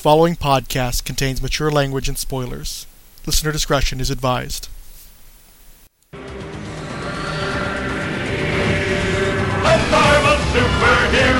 following podcast contains mature language and spoilers. Listener discretion is advised. The Marvel superheroes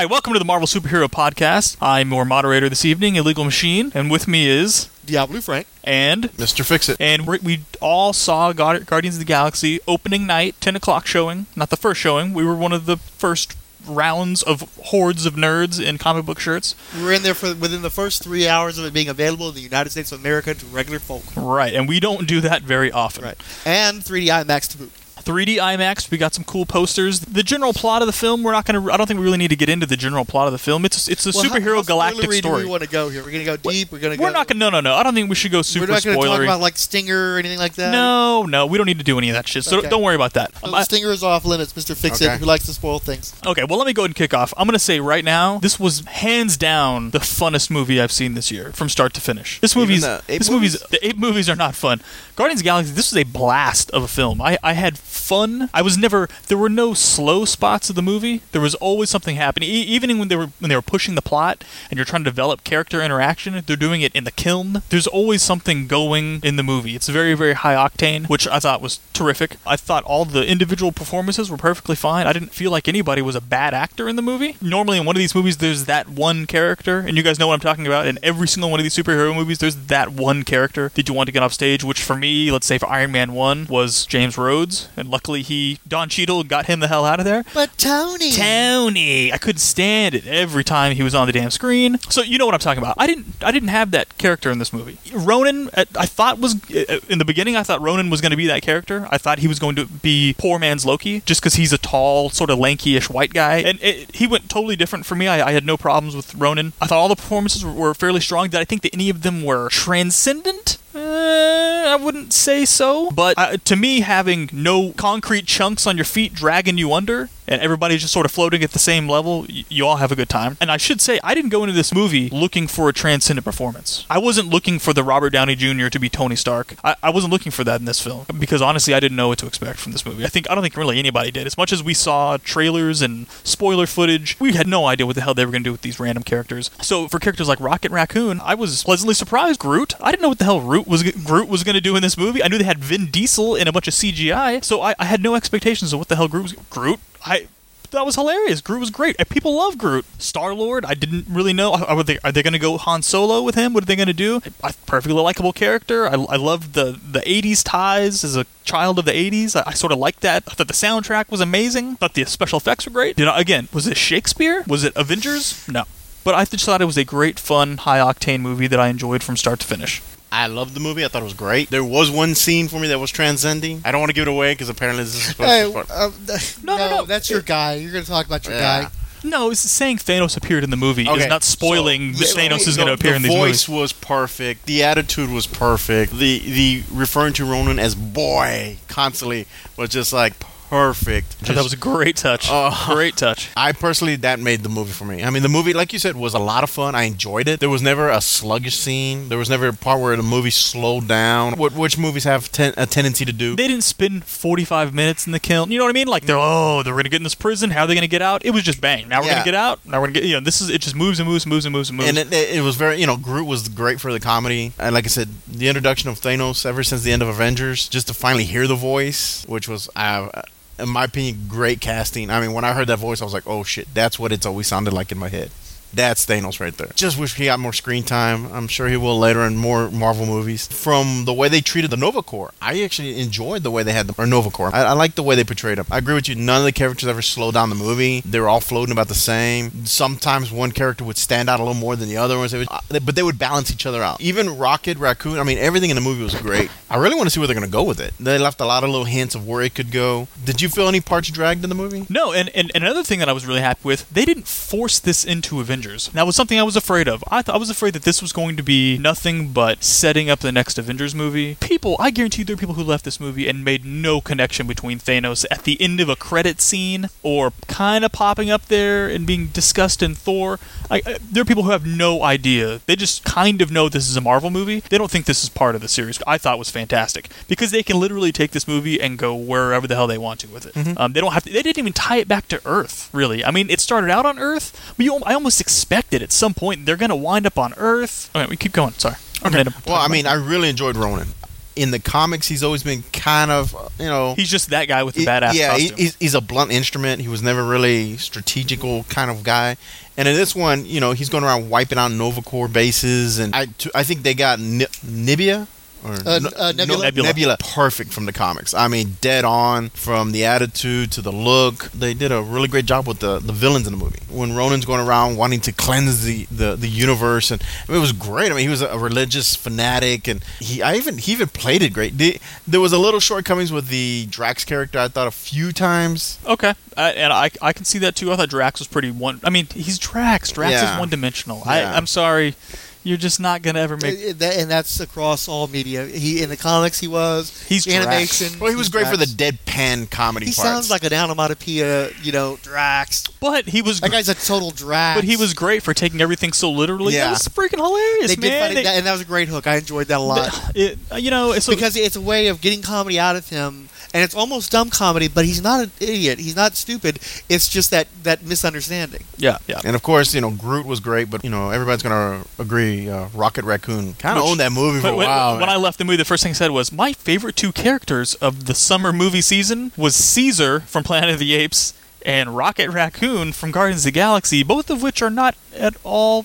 right, welcome to the Marvel Superhero Podcast. I'm your moderator this evening, Illegal Machine, and with me is Diablo Frank. and Mr. Fix It. and we we all saw Guard- Guardians of the Galaxy opening night, ten o'clock showing. Not the first showing. We were one of the first rounds of hordes of nerds in comic book shirts. We were in there for within the first three hours of it being available in the United States of America to regular folk. Right, and we don't do that very often. Right. And 3D IMAX to boot. 3D IMAX. We got some cool posters. The general plot of the film. We're not going to. I don't think we really need to get into the general plot of the film. It's it's a Well, how- superhero how galactic story. Do we want to go here? We're going to go deep. We're going to go. We're not going. to No, no, no. I don't think we should go super We're not going to talk about like Stinger or anything like that. no, no, we don't need to do any of that shit. So Okay. don't worry about that. So Um, I- Stinger is off limits, Mr. Fix It, Okay. who likes to spoil things. Okay, well, let me go ahead and kick off. I'm going to say right now, this was hands down the funnest movie I've seen this year, from start to finish. This Even movie's the eight this movie's movies? the eight movies are not fun. Guardians of the Galaxy, this was a blast of a film. I, I had fun. I was never there were no slow spots of the movie. There was always something happening. E- even when they were when they were pushing the plot and you're trying to develop character interaction, they're doing it in the Kyln. There's always something going in the movie. It's very very high octane, which I thought was terrific. I thought all the individual performances were perfectly fine. I didn't feel like anybody was a bad actor in the movie. Normally in one of these movies there's that one character, and you guys know what I'm talking about. In every single one of these superhero movies there's that one character that you want to get off stage, which for me, let's say for Iron Man 1 was James Rhodes, and luckily he Don Cheadle got him the hell out of there. But Tony. Tony. I couldn't stand it every time he was on the damn screen. So you know what I'm talking about. I didn't. I didn't have that character in this movie. Ronan, I thought was uh, in the beginning. I thought Ronan was going to be that character. I thought he was going to be poor man's Loki, just because he's a tall, sort of lankyish white guy, and it, he went totally different for me. I, I had no problems with Ronan. I thought all the performances were, were fairly strong. Did I think that any of them were transcendent? Uh, I wouldn't say so. But uh, to me, having no concrete chunks on your feet dragging you under, and everybody's just sort of floating at the same level, you all have a good time. And I should say, I didn't go into this movie looking for a transcendent performance. I wasn't looking for the Robert Downey Jr. to be Tony Stark. I, I wasn't looking for that in this film because honestly, I didn't know what to expect from this movie. I think I don't think really anybody did. As much as we saw trailers and spoiler footage, we had no idea what the hell they were going to do with these random characters. So for characters like Rocket Raccoon, I was pleasantly surprised. Groot, I didn't know what the hell Groot was Groot was going to do in this movie. I knew they had Vin Diesel in a bunch of CGI, so I, I had no expectations of what the hell Groot was. Groot, I that was hilarious. Groot was great. People love Groot. Star Lord, I didn't really know. Are they, are they going to go Han Solo with him? What are they going to do? A perfectly likable character. I, I loved the, the 80s ties as a child of the 80s. I, I sort of liked that. I thought the soundtrack was amazing. thought the special effects were great. You know, again, was it Shakespeare? Was it Avengers? No. But I just thought it was a great, fun, high octane movie that I enjoyed from start to finish. I loved the movie. I thought it was great. There was one scene for me that was transcending. I don't want to give it away because apparently this is supposed Hey, to. Be uh, No, no, no. That's your guy. You're going to talk about your Yeah. guy. No, it's saying Thanos appeared in the movie Okay, is not spoiling so- that Thanos is the- going to appear in the in these voice movies. was perfect. The attitude was perfect. The the referring to Ronan as boy constantly was just like perfect. Thought that was a great touch. Oh. great touch. I personally that made the movie for me. I mean, the movie, like you said, was a lot of fun. I enjoyed it. There was never a sluggish scene. There was never a part where the movie slowed down. What which movies have ten, a tendency to do? They didn't spend 45 minutes in the Kyln. You know what I mean? Like they're oh, they're going to get in this prison. How are they going to get out? It was just bang. Now we're going to get out. Now we're going to get you know, this is it just moves and moves and moves and moves and moves. and it, it, it was very, you know, Groot was great for the comedy. And like I said, the introduction of Thanos ever since the end of Avengers, just to finally hear the voice, which was, uh, in my opinion, great casting. I mean, when I heard that voice, I was like, oh shit, that's what it's always sounded like in my head. That's Thanos right there. Just wish he got more screen time. I'm sure he will later in more Marvel movies. From the way they treated the Nova Corps, I actually enjoyed the way they had the or Nova Corps. I, I like the way they portrayed them. I agree with you. None of the characters ever slowed down the movie. They were all floating about the same. Sometimes one character would stand out a little more than the other ones, It was- uh, but they would balance each other out. Even Rocket Raccoon. I mean, everything in the movie was great. I really want to see where they're going to go with it. They left a lot of little hints of where it could go. Did you feel any parts dragged in the movie? no, and, and and another thing that I was really happy with, they didn't force this into Avengers Avengers. That was something I was afraid of. I thought I was afraid that this was going to be nothing but setting up the next Avengers movie. People, I guarantee you, there are people who left this movie and made no connection between Thanos at the end of a credit scene or kind of popping up there and being discussed in Thor. I, I, there are people who have no idea. They just kind of know this is a Marvel movie. They don't think this is part of the series. I thought was fantastic because they can literally take this movie and go wherever the hell they want to with it. Um, they don't have to. They didn't even tie it back to Earth. Really, I mean, it started out on Earth, but you, I almost expected at some point they're going to wind up on Earth. Okay, we keep going. Sorry. Okay. Well, I mean, I really enjoyed Ronan. In the comics, he's always been kind of, you know, he's just that guy with the he- badass yeah, he- he's, he's a blunt instrument. He was never really strategical kind of guy. And in this one, you know, he's going around wiping out Nova Corps bases, and I, I think they got Ni- Nibia. Or Uh, no- uh, Nebula? Nebula. Nebula. perfect from the comics. I mean, dead on from the attitude to the look. They did a really great job with the, the villains in the movie. When Ronan's going around wanting to cleanse the, the, the universe, and I mean, it was great. I mean, he was a religious fanatic, and he I even he even played it great. The, there was a little shortcomings with the Drax character. I thought a few times. Okay, I, and I, I can see that too. I thought Drax was pretty one. I mean, he's Drax. Drax Yeah. is one dimensional. Yeah. I, I'm sorry, you're just not gonna ever make. That- and that's across all media. He in the comics he was. He's Drax. animation. Well, he was he's great for the deadpan comedy. He parts. sounds like an onomatopoeia, you know, Drax. But he was. That guy's a total Drax. But he was great for taking everything so literally. Yeah. That was freaking hilarious, They man. find it, They- that, and that was a great hook. I enjoyed that a lot it, you know, it's so, because it's a way of getting comedy out of him, and it's almost dumb comedy. But he's not an idiot. He's not stupid. It's just that that misunderstanding. yeah, yeah. And of course, you know, Groot was great, but you know, everybody's gonna agree. Uh, Rocket Raccoon kind of owned that movie for But a when, while. when I left the movie, the first thing I said was, "My favorite two characters of the summer movie season was Caesar from Planet of the Apes and Rocket Raccoon from Guardians of the Galaxy, both of which are not at all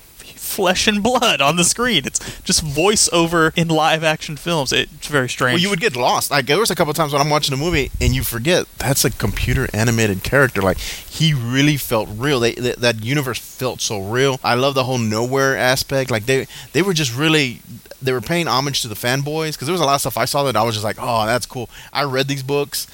flesh and blood on the screen. It's just voiceover in live action films. It's very strange. well, you would get lost. Like there was a couple times when I'm watching a movie and you forget that's a computer animated character. Like he really felt real. They that, that universe felt so real. I love the whole Knowhere aspect. Like they they were just really they were paying homage to the fanboys because there was a lot of stuff I saw that I was just like, oh, that's cool. I read these books.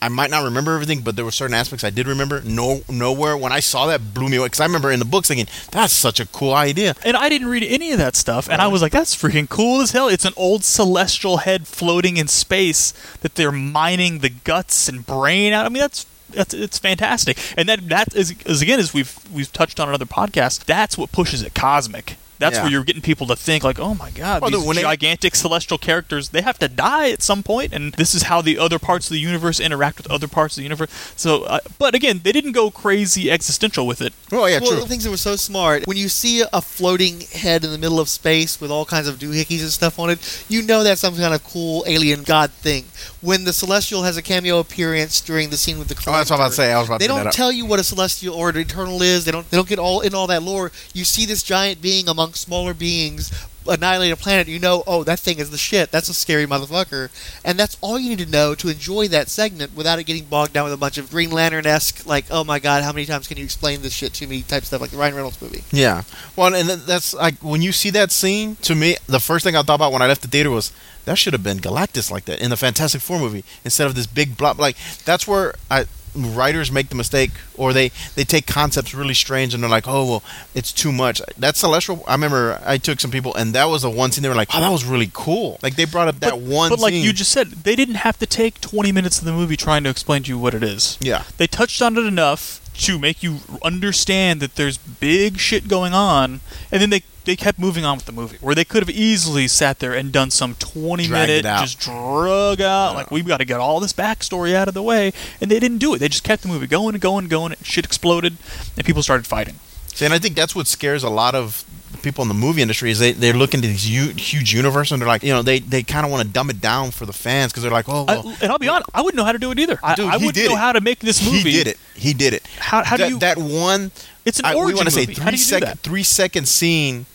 I might not remember everything, but there were certain aspects I did remember. No, Knowhere. When I saw that, blew me away because I remember in the books thinking that's such a cool idea. and I didn't read any of that stuff, and I was like, "That's freaking cool as hell!" It's an old celestial head floating in space that they're mining the guts and brain out. I mean, that's that's it's fantastic, and that that is, is again as we've we've touched on another podcast. That's what pushes it cosmic. That's Yeah. where you're getting people to think like, "Oh my god, Well, these when they- gigantic celestial characters, they have to die at some point, and this is how the other parts of the universe interact with other parts of the universe." So, uh, but again, they didn't go crazy existential with it. Oh yeah, well, true. the things that were so smart. When you see a floating head in the middle of space with all kinds of doohickeys and stuff on it, you know that's some kind of cool alien god thing. When the celestial has a cameo appearance during the scene with the Oh, that's what I was about to say. I was about to they bring don't tell you what a celestial or an eternal is. They don't. They don't get all in all that lore. You see this giant being among smaller beings annihilate a planet. You know, oh, that thing is the shit. That's a scary motherfucker. And that's all you need to know to enjoy that segment without it getting bogged down with a bunch of Green Lantern esque, like, oh my god, how many times can you explain this shit to me? Type stuff like the Ryan Reynolds movie. Yeah. Well, and th- that's like when you see that scene, to me, the first thing I thought about when I left the theater was that should have been Galactus like that in the Fantastic Four movie instead of this big blob. Like that's where I writers make the mistake or they they take concepts really strange and they're like oh well it's too much that celestial i remember i took some people and that was the one scene they were like oh that was really cool like they brought up that but, one But like scene. you just said, they didn't have to take 20 minutes of the movie trying to explain to you what it is. yeah They touched on it enough to make you understand that there's big shit going on, and then they they kept moving on with the movie, where they could have easily sat there and done some 20 Dragged minute just drug out like we've got to get all this backstory out of the way, and they didn't do it. They just kept the movie going and going and going. And shit exploded, and people started fighting. See, and I think that's what scares a lot of people in the movie industry is they, they look into these hu- huge universe and they're like, you know, they, they kind of want to dumb it down for the fans because they're like, oh, well, I, and I'll be honest, I wouldn't know how to do it either. I, Dude, I wouldn't know it. how to make this movie. he did it. He did it. How, how that, do you? that one it's an I, we origin want to say three do you do second three second scene.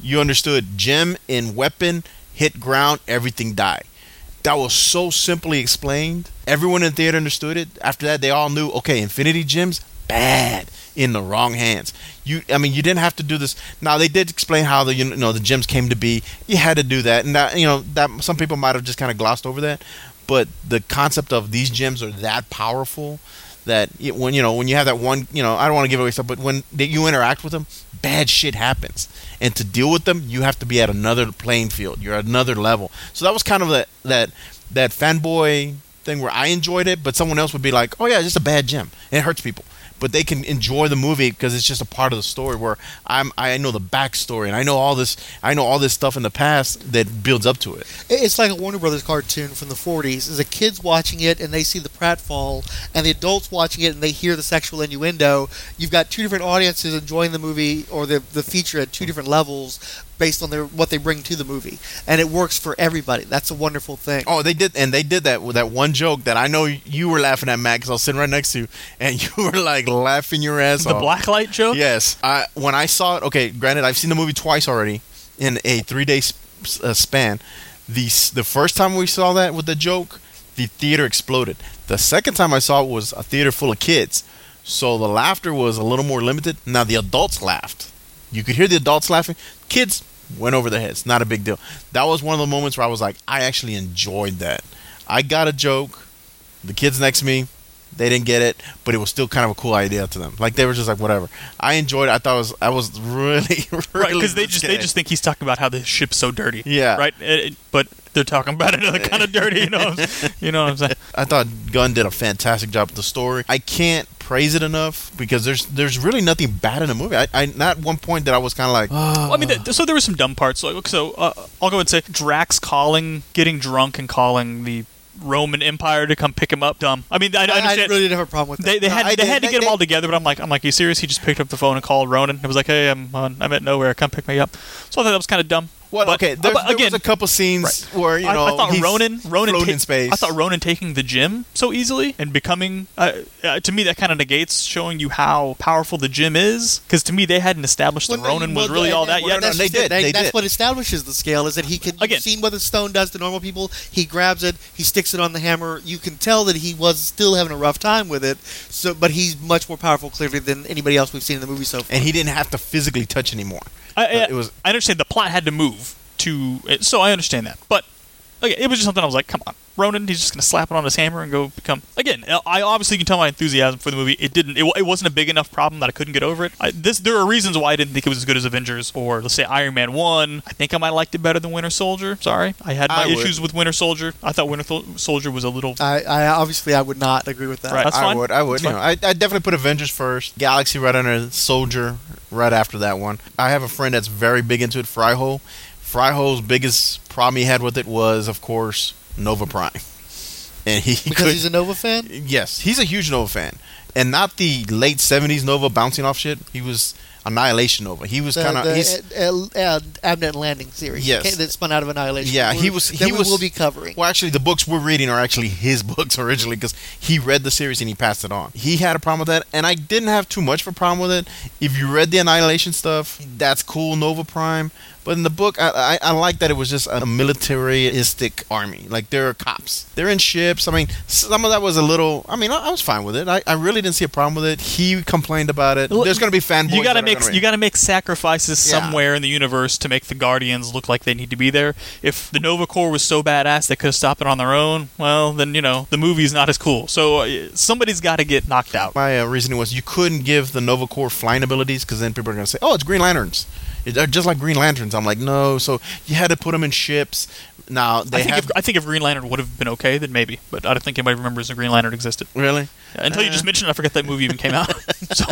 You understood. Gem in weapon hit ground. Everything died. That was so simply explained. Everyone in the theater understood it. After that, they all knew. Okay, Infinity Gems bad in the wrong hands. You, I mean, you didn't have to do this. Now they did explain how the you know the gems came to be. You had to do that, and that you know that some people might have just kind of glossed over that. But the concept of these gems are that powerful that it, when you know when you have that one you know I don't want to give away stuff, but when that you interact with them, bad shit happens. And to deal with them, you have to be at another playing field. You're at another level. So that was kind of that that that fanboy thing where I enjoyed it, but someone else would be like, "Oh yeah, it's just a bad gym. It hurts people." But they can enjoy the movie because it's just a part of the story. Where I'm, I know the backstory and I know all this, I know all this stuff in the past that builds up to it. It- It's like a Warner Brothers cartoon from the 40s. As a kid's watching it and they see the pratfall, and the adults watching it and they hear the sexual innuendo, you've got two different audiences enjoying the movie or the, the feature at two different levels based on their what they bring to the movie. And it works for everybody. That's a wonderful thing. Oh, they did, and they did that with that one joke that I know you were laughing at, Matt, because I was sitting right next to you, and you were like laughing your ass off. The off. blacklight joke. Yes, I when I saw it. Okay, granted, I've seen the movie twice already in a three day sp- uh, span. The the first time we saw that with the joke, the theater exploded. The second time I saw it was a theater full of kids, so the laughter was a little more limited. Now the adults laughed. You could hear the adults laughing. Kids went over their heads. Not a big deal. That was one of the moments where I was like, I actually enjoyed that. I got a joke. The kids next to me, they didn't get it, but it was still kind of a cool idea to them. Like they were just like, whatever. I enjoyed it. I thought it was I was really, really Right, because they just they just think he's talking about how the ship's so dirty. Yeah. Right. It- it- but they're talking about another kind of dirty. You know. You know what I'm saying? I thought Gunn did a fantastic job with the story. I can't praise it enough because there's there's really nothing bad in the movie. I, I not one point that I was kind of like, Well, I mean, th- so there were some dumb parts. So, so uh, I'll go and say Drax calling, getting drunk, and calling the Roman Empire to come pick him up. Dumb. I mean, I, I I, really didn't have a problem with that. they, they No, had I they did. had to They- get them all together, but I'm like I'm like, you serious? He just picked up the phone and called Ronan. It was like, hey, I'm on, I'm at Knowhere. Come pick me up. So I thought that was kind of dumb. Well, But- okay. uh, There, but there again, was a couple scenes where you I, know I thought he's Ronan, Ronan, ta- in space. I thought Ronan taking the gym so easily and becoming, uh, uh, to me, that kind of negates showing you how powerful the gym is. Because to me, they hadn't established that Well, no, Ronan well, was really and- all that what- yet. that's they did, it. That- they that's did. what establishes the scale is that he can. Again. You've seen what the stone does to normal people. He grabs it, he sticks it on the hammer. You can tell that he was still having a rough time with it. So, but he's much more powerful, clearly, than anybody else we've seen in the movie so far. and he didn't have to physically touch anymore. I, I, it was- I understand the plot had to move to, uh, so I understand that. But okay, it was just something I was like, come on, Ronan, he's just gonna slap it on his hammer and go become. Again, uh, I obviously can tell my enthusiasm for the movie. It didn't. It, it wasn't a big enough problem that I couldn't get over it. I, this there are reasons why I didn't think it was as good as Avengers or let's say Iron Man One. I think I might have liked it better than Winter Soldier. Sorry, I had my I would. issues with Winter Soldier. I thought Winter Thol- Soldier was a little. I, I obviously I would not agree with that. Right. That's I fine. would, I would. That's You know, I, I definitely put Avengers first. Galaxy right under Soldier right after that one. I have a friend that's very big into it. Fryhole. Fryhole's biggest problem he had with it was, of course, Nova Prime, and he Because could- he's a Nova fan. yes, he's a huge Nova fan, and not the late '70s Nova bouncing off shit. He was Annihilation Nova. He was kind of uh, uh, Abnett Lanning series. Yes. That spun out of Annihilation. Yeah, he was- That he was- will be covering. Well, actually, the books we're reading are actually his books originally because he read the series and he passed it on. He had a problem with that, and I didn't have too much of a problem with it. If you read the Annihilation stuff, that's cool, Nova Prime. But in the book, I, I, I like that it was just a militaristic army. Like, there are cops. They're in ships. I mean, some of that was a little. I mean, I, I was fine with it. I, I really didn't see a problem with it. He complained about it. There's going to be fanboys. You gotta make you gotta make sacrifices Yeah. somewhere in the universe to make the Guardians look like they need to be there. If the Nova Corps was so badass they could have stopped it on their own, well, then you know the movie's not as cool. So uh, somebody's got to get knocked out. My uh, reasoning was you couldn't give the Nova Corps flying abilities because then people are going to say, "Oh, it's Green Lanterns." It- just like Green Lanterns. I'm like, no. So you had to put them in ships. Now they I think have if I think if Green Lantern would have been okay, then maybe. But I don't think anybody remembers the Green Lantern existed really. until you just uh. mentioned. it, I forget that movie even came out. so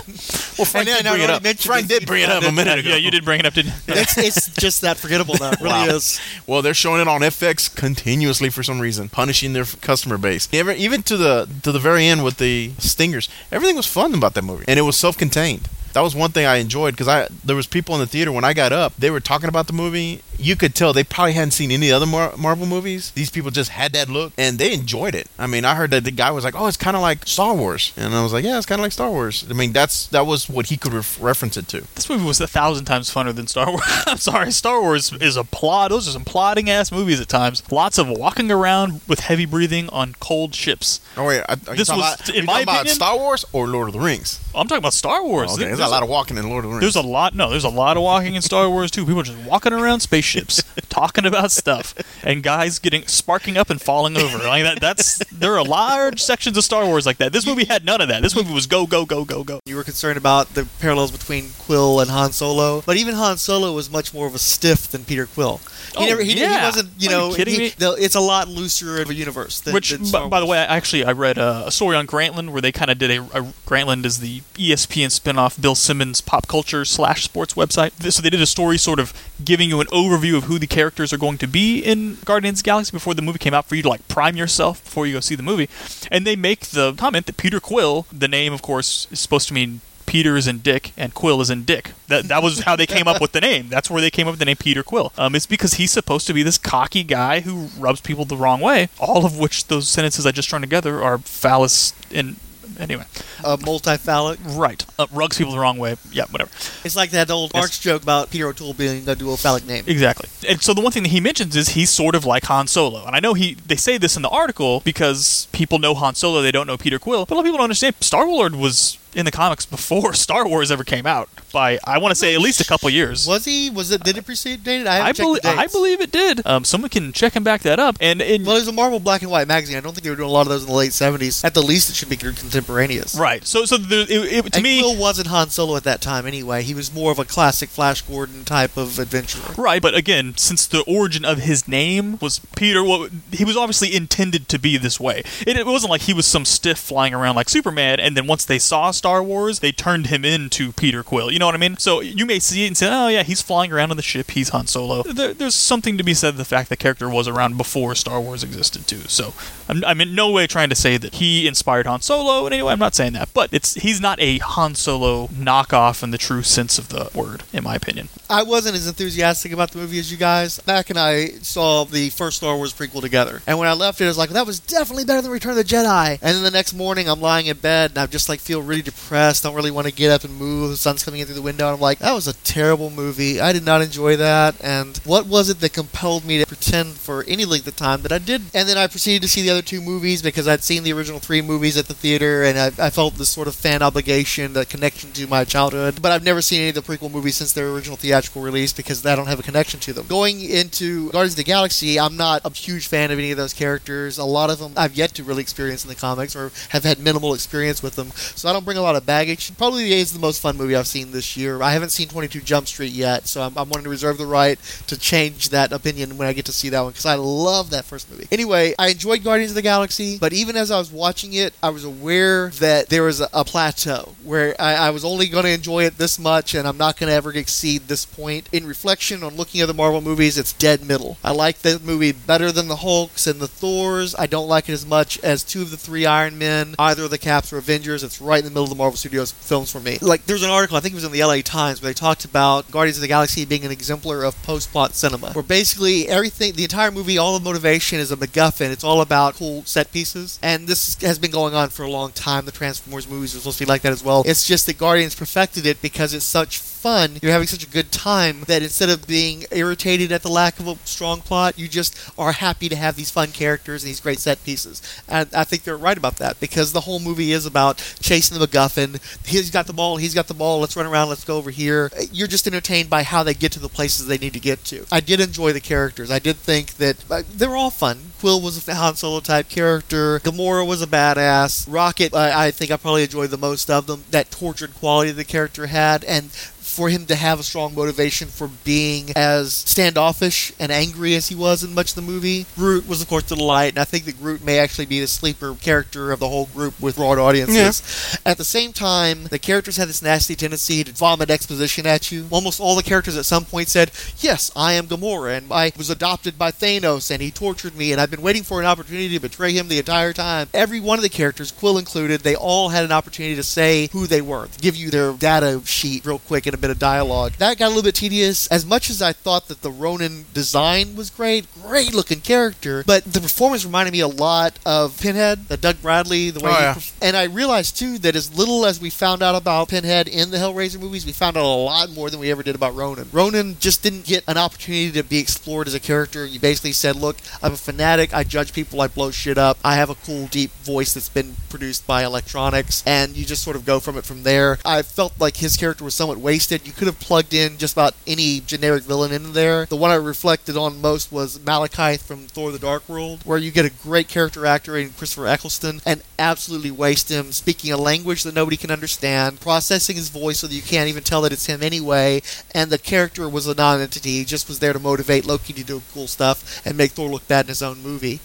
Well, Frank And did bring it up. mentioned Frank did bring it up a minute ago. yeah, you did bring it up, didn't you? it's, it's just that forgettable now. It really Wow. is. Well, they're showing it on FX continuously for some reason, punishing their customer base. Ever, even to the to the very end with the stingers, everything was fun about that movie, and it was self-contained. That was one thing I enjoyed because I there was people in the theater when I got up. They were talking about the movie. You could tell they probably hadn't seen any other Mar- Marvel movies. These people just had that look, and they enjoyed it. I mean, I heard that the guy was like, "Oh, it's kind of like Star Wars," and I was like, "Yeah, it's kind of like Star Wars." I mean, that's that was what he could ref- reference it to. This movie was a thousand times funner than Star Wars. I'm sorry, Star Wars is a plot. Those are some plotting ass movies at times. Lots of walking around with heavy breathing on cold ships. Oh wait, This was- about, in my talking about opinion- Star Wars or Lord of the Rings? I'm talking about Star Wars. Oh, okay, There's there's a lot of walking in Lord of the Rings. There's a lot. No, there's a lot of walking in Star Wars too. People just walking around spaceships, talking about stuff, and guys getting sparking up and falling over. Like that. That's there are large sections of Star Wars like that. This movie had none of that. This movie was go, go, go, go, go. You were concerned about the parallels between Quill and Han Solo, but even Han Solo was much more of a stiff than Peter Quill. He, Oh, never, he, he wasn't, you Are you know, kidding he- me? the- it's a lot looser of a universe. Than, Which, than b- Star by the way, I actually I read uh, a story on Grantland where they kind of did a, a Grantland is the ESPN spinoff Bill Simmons pop culture slash sports website. So they did a story sort of giving you an overview of who the characters are going to be in Guardians Galaxy before the movie came out for you to like prime yourself before you go see the movie. And they make the comment that Peter Quill, the name of course is supposed to mean Peter is in Dick and Quill is in Dick. That that was how they came up with the name. That's where they came up with the name Peter Quill. Um, it's because he's supposed to be this cocky guy who rubs people the wrong way. All of which those sentences I just strung together are phallus in. Anyway, a multi-phallic. right. Uh, rugs people the wrong way. Yeah, whatever. It's like that old Yes. Marx joke about Peter O'Toole being a dual phallic name. Exactly. And so the one thing that he mentions is he's sort of like Han Solo. And I know he they say this in the article because people know Han Solo, they don't know Peter Quill. But a lot of people don't understand Star Lord was in the comics before Star Wars ever came out by I want to say at least a couple years. Was he? Was it? Did it precede dated? I, I, haven't checked believe I believe it did. Um, someone can check and back that up. And, and Well, it was a Marvel black and white magazine. I don't think they were doing a lot of those in the late '70s. At the least, it should be contemporaneous. right. So so the, it, it, to and me Quill wasn't Han Solo at that time anyway. He was more of a classic Flash Gordon type of adventurer. Right, but again, since the origin of his name was Peter, well, he was obviously intended to be this way. It, it wasn't like he was some stiff flying around like Superman, and then once they saw Star Wars, they turned him into Peter Quill. You know what I mean? So you may see it and say, "Oh yeah, he's flying around on the ship. He's Han Solo." There, there's something to be said the fact that the character was around before Star Wars existed too. So I'm, I'm in no way trying to say that he inspired Han Solo in any way. I'm not saying that, but it's he's not a Han Solo knockoff in the true sense of the word, in my opinion. I wasn't as enthusiastic about the movie as you guys. Mac and I saw the first Star Wars prequel together, and when I left it, I was like, "That was definitely better than Return of the Jedi." And then the next morning, I'm lying in bed and I just like feel really depressed. Don't really want to get up and move. The sun's coming in through the window, and I'm like, "That was a terrible movie. I did not enjoy that." And what was it that compelled me to pretend for any length of time that I did? And then I proceeded to see the other two movies because I'd seen the original three movies at the theater, and I, I felt this sort of fan obligation, the connection to my childhood. But I've never seen any of the prequel movies since their original theatrical release because I don't have a connection to them. Going into Guardians of the Galaxy, I'm not a huge fan of any of those characters. A lot of them I've yet to really experience in the comics or have had minimal experience with them, so I don't bring a lot of baggage. Probably is the most fun movie I've seen this year. I haven't seen 22 Jump Street yet, so I'm, I'm wanting to reserve the right to change that opinion when I get to see that one because I love that first movie. Anyway, I enjoyed Guardians of the Galaxy, but even as I was watching it, I was aware that there was a, a plateau where I, I was only going to enjoy it this much, and I'm not going to ever exceed this point. In reflection on looking at the Marvel movies, it's dead middle. I like the movie better than the Hulks and the Thors. I don't like it as much as two of the three Iron Men, either of the Caps or Avengers. It's right in the middle the Marvel Studios films for me. Like, there's an article, I think it was in the LA Times, where they talked about Guardians of the Galaxy being an exemplar of post plot cinema, where basically everything, the entire movie, all the motivation is a MacGuffin. It's all about cool set pieces. And this has been going on for a long time. The Transformers movies are supposed to be like that as well. It's just that Guardians perfected it because it's such fun. You're having such a good time that instead of being irritated at the lack of a strong plot, you just are happy to have these fun characters and these great set pieces. And I think they're right about that because the whole movie is about chasing the MacGuffin. He's got the ball, he's got the ball, let's run around, let's go over here. You're just entertained by how they get to the places they need to get to. I did enjoy the characters. I did think that uh, they were all fun. Quill was a Han Solo type character. Gamora was a badass. Rocket, I, I think I probably enjoyed the most of them. That tortured quality the character had, and for him to have a strong motivation for being as standoffish and angry as he was in much of the movie. Groot was, of course, the delight, and I think that Groot may actually be the sleeper character of the whole group with broad audiences. At the same time, the characters had this nasty tendency to vomit exposition at you. Almost all the characters at some point said, Yes, I am Gamora, and I was adopted by Thanos, and he tortured me, and I've been waiting for an opportunity to betray him the entire time. Every one of the characters, Quill included, they all had an opportunity to say who they were, give you their data sheet real quick and a bit of dialogue. That got a little bit tedious. As much as I thought that the Ronan design was great, great looking character, but the performance reminded me a lot of Pinhead, the Doug Bradley, the way Oh, yeah. perf- and I realized too that as little as we found out about Pinhead in the Hellraiser movies, we found out a lot more than we ever did about Ronan. Ronan just didn't get an opportunity to be explored as a character. You basically said, "Look, I'm a fanatic. I judge people. I blow shit up. I have a cool, deep voice that's been produced by electronics," and you just sort of go from it from there. I felt like his character was somewhat wasted You could have plugged in just about any generic villain in there. The one I reflected on most was Malekith from Thor: The Dark World, where you get a great character actor in Christopher Eccleston and absolutely waste him speaking a language that nobody can understand, processing his voice so that you can't even tell that it's him anyway, and the character was a non-entity. He just was there to motivate Loki to do cool stuff and make Thor look bad in his own movie.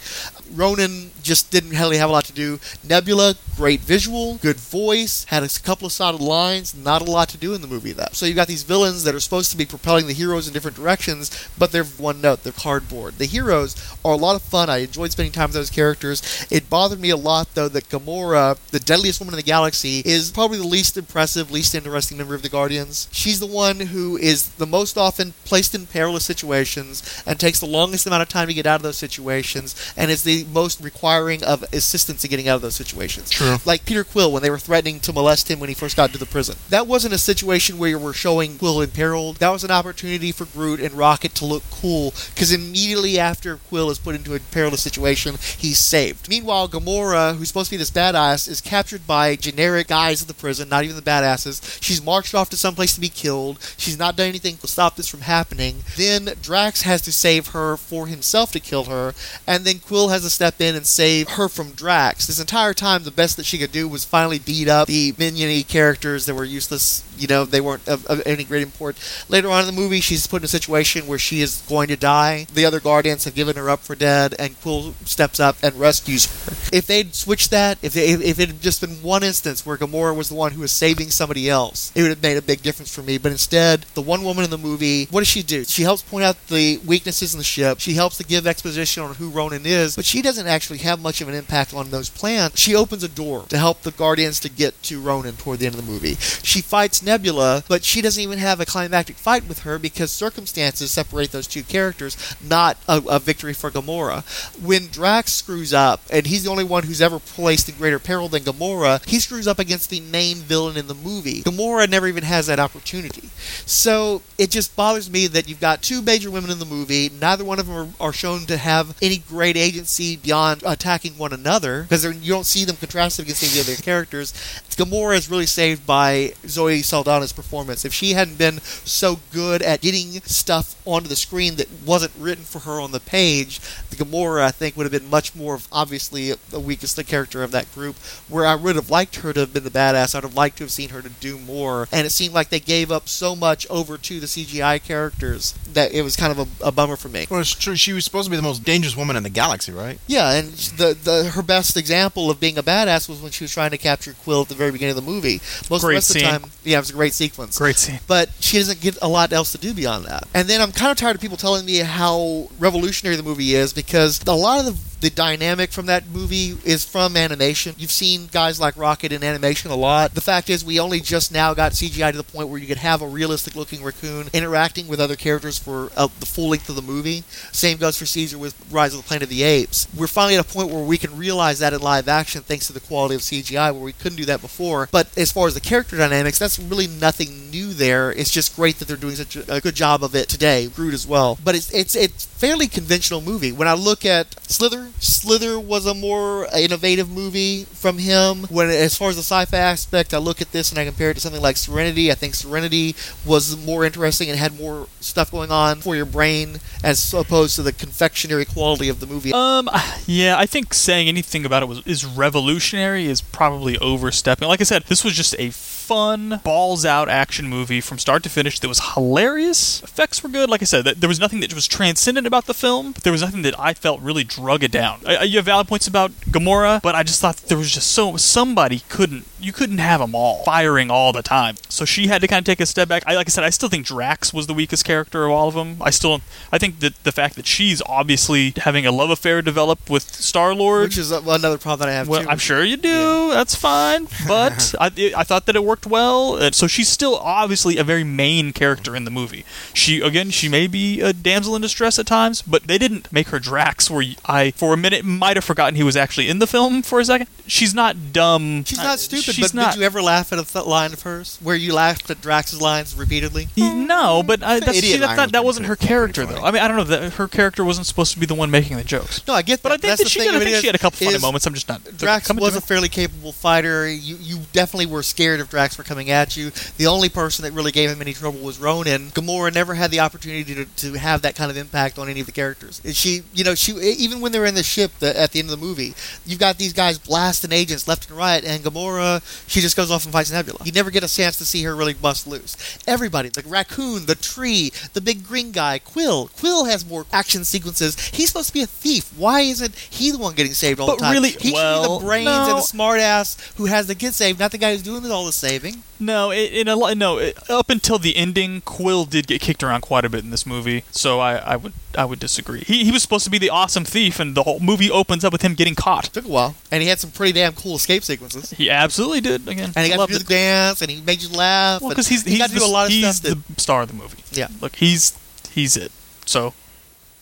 Ronan just didn't really have a lot to do. Nebula, great visual, good voice, had a couple of solid lines, not a lot to do in the movie though. So you've got these villains that are supposed to be propelling the heroes in different directions, but they're one note, they're cardboard. The heroes are a lot of fun. I enjoyed spending time with those characters. It bothered me a lot though that Gamora, the deadliest woman in the galaxy, is probably the least impressive, least interesting member of the Guardians. She's the one who is the most often placed in perilous situations and takes the longest amount of time to get out of those situations and is the most requiring of assistance in getting out of those situations. True. Like Peter Quill when they were threatening to molest him when he first got into the prison. That wasn't a situation where you were showing Quill in peril. That was an opportunity for Groot and Rocket to look cool because immediately after Quill is put into a perilous situation, he's saved. Meanwhile, Gamora, who's supposed to be this badass, is captured by generic guys in the prison, not even the badasses. She's marched off to someplace to be killed. She's not done anything to stop this from happening. Then Drax has to save her for himself to kill her, and then Quill has to step in and save her from Drax. This entire time, the best that she could do was finally beat up the minion characters that were useless. You know, they weren't of, of any great import. Later on in the movie, she's put in a situation where she is going to die. The other Guardians have given her up for dead, and Quill steps up and rescues her. If they'd switched that, if, they, if, if it had just been one instance where Gamora was the one who was saving somebody else, it would have made a big difference for me. But instead, the one woman in the movie, what does she do? She helps point out the weaknesses in the ship. She helps to give exposition on who Ronan is, but she doesn't actually have much of an impact on those plans. She opens a door to help the Guardians to get to Ronan toward the end of the movie. She fights Nebula, but she doesn't even have a climactic fight with her because circumstances separate those two characters, not a, a victory for Gamora. When Drax screws up, and he's the only one who's ever placed in greater peril than Gamora, he screws up against the main villain in the movie. Gamora never even has that opportunity. So it just bothers me that you've got two major women in the movie. Neither one of them are, are shown to have any great agency beyond attacking one another because you don't see them contrasted against any of the other characters. Gamora is really saved by Zoe Saldana's performance. If she hadn't been so good at getting stuff onto the screen that wasn't written for her on the page, the Gamora I think would have been much more of obviously the weakest character of that group. Where I would have liked her to have been the badass. I'd have liked to have seen her to do more. And it seemed like they gave up so much over to the CGI characters that it was kind of a, a bummer for me. Well, it's true. She was supposed to be the most dangerous woman in the galaxy, right? Yeah, and the, the her best example of being a badass was when she was trying to capture Quill at the very beginning of the movie. Most Great of the scene. of the time, yeah, it was a great sequence. Great scene. But she doesn't get a lot else to do beyond that. And then I'm kind of tired of people telling me how revolutionary the movie is because a lot of the the dynamic from that movie is from animation. You've seen guys like Rocket in animation a lot. The fact is, we only just now got CGI to the point where you could have a realistic looking raccoon interacting with other characters for uh, the full length of the movie. Same goes for Caesar with Rise of the Planet of the Apes. We're finally at a point where we can realize that in live action thanks to the quality of CGI, where we couldn't do that before. But as far as the character dynamics, that's really nothing new there. It's just great that they're doing such a, good job of it today. Groot as well. But it's it's it's fairly conventional movie. When I look at Slither, Slither was a more innovative movie from him. When as far as the sci-fi aspect, I look at this and I compare it to something like Serenity. I think Serenity was more interesting and had more stuff going on for your brain as opposed to the confectionery quality of the movie. Um, yeah, I think saying anything about it was is revolutionary is probably overstepping. Like I said, this was just a fun, balls out action movie from start to finish that was hilarious. Effects were good. Like I said, there was nothing that was transcendent about the film, but there was nothing that I felt really drug it down. I, you have valid points about Gamora, but I just thought there was just so somebody couldn't you couldn't have them all firing all the time. So she had to kind of take a step back. I like I said, I still think Drax was the weakest character of all of them. I still I think that the fact that she's obviously having a love affair develop with Star Lord which is another problem that I have well, too. I'm sure you do. That's fine. But I, I thought that it worked well. Uh, So she's still obviously a very main character in the movie. She again, she may be a damsel in distress at times, but they didn't make her Drax. Where I, for a minute, might have forgotten he was actually in the film for a second. She's not dumb. She's not stupid, she's but not. did you ever laugh at a th- line of hers where you laughed at Drax's lines repeatedly? no, but I, that's, see, that, line that, was that pretty wasn't her character, though. I mean, I don't know. That her character wasn't supposed to be the one making the jokes. No, I get that. But I think That's that the she thing did. I think she had a couple funny moments. I'm just not. Drax was a fairly capable fighter. You you definitely were scared of Drax tracks were coming at you. The only person that really gave him any trouble was Ronan. Gamora never had the opportunity to, to have that kind of impact on any of the characters. And She, you know, she even when they're in the ship the, at the end of the movie, you've got these guys blasting agents left and right, and Gamora, she just goes off and fights Nebula. You never get a chance to see her really bust loose. Everybody, the raccoon, the tree, the big green guy, Quill. Quill has more action sequences. He's supposed to be a thief. Why isn't he the one getting saved all But the time? really- he should be the brains and the smart ass who has the kid saved, not the guy who's doing all the saving. No, it, in a lot, no. It, up until the ending, Quill did get kicked around quite a bit in this movie, so I, I would I would disagree. He, he was supposed to be the awesome thief, and the whole movie opens up with him getting caught. Took a while, and he had some pretty damn cool escape sequences. He absolutely did. Again, And he got to do it. the dance, and he made you laugh. Well, because he's he he's, the, a lot of he's the star of the movie. Yeah. look, he's he's it. So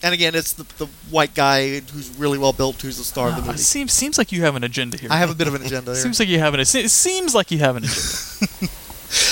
and again, it's the, the white guy who's really well built, who's the star of the uh, movie. seems seems like you have an agenda here. I have a bit of an agenda here. Seems like you have an. It seems like you have an agenda.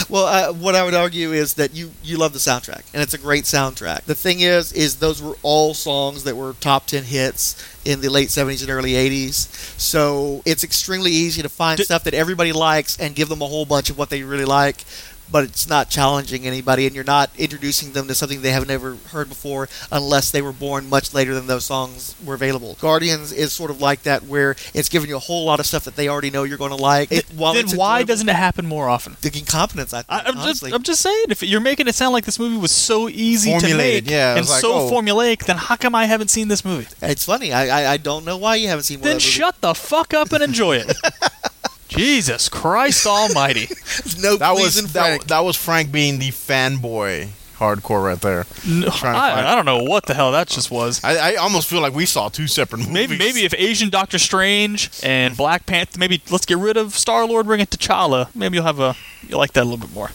Well, uh, what I would argue is that you you love the soundtrack, and it's a great soundtrack. The thing is, is those were all songs that were top ten hits in the late '70s and early '80s. So it's extremely easy to find D- stuff that everybody likes and give them a whole bunch of what they really like. But it's not challenging anybody, and you're not introducing them to something they haven't ever heard before, unless they were born much later than those songs were available. Guardians is sort of like that, where it's giving you a whole lot of stuff that they already know you're going to like. It, while then it's why doesn't it happen more often? the incompetence? I think, I, I'm just. I'm just saying if you're making it sound like this movie was so easy to make yeah, and like, so oh. formulaic, then how come I haven't seen this movie? It's funny. I, I I don't know why you haven't seen more Then of that movie. shut the fuck up and enjoy it. Jesus Christ Almighty! no, That was and that, Frank. that was Frank being the fanboy hardcore right there. No, Trying to find- I, I don't know what the hell that just was. I, I almost feel like we saw two separate movies. Maybe maybe if Asian Doctor Strange and Black Panther, maybe let's get rid of Star Lord, bring it T'Challa. Maybe you'll have a you'll like that a little bit more.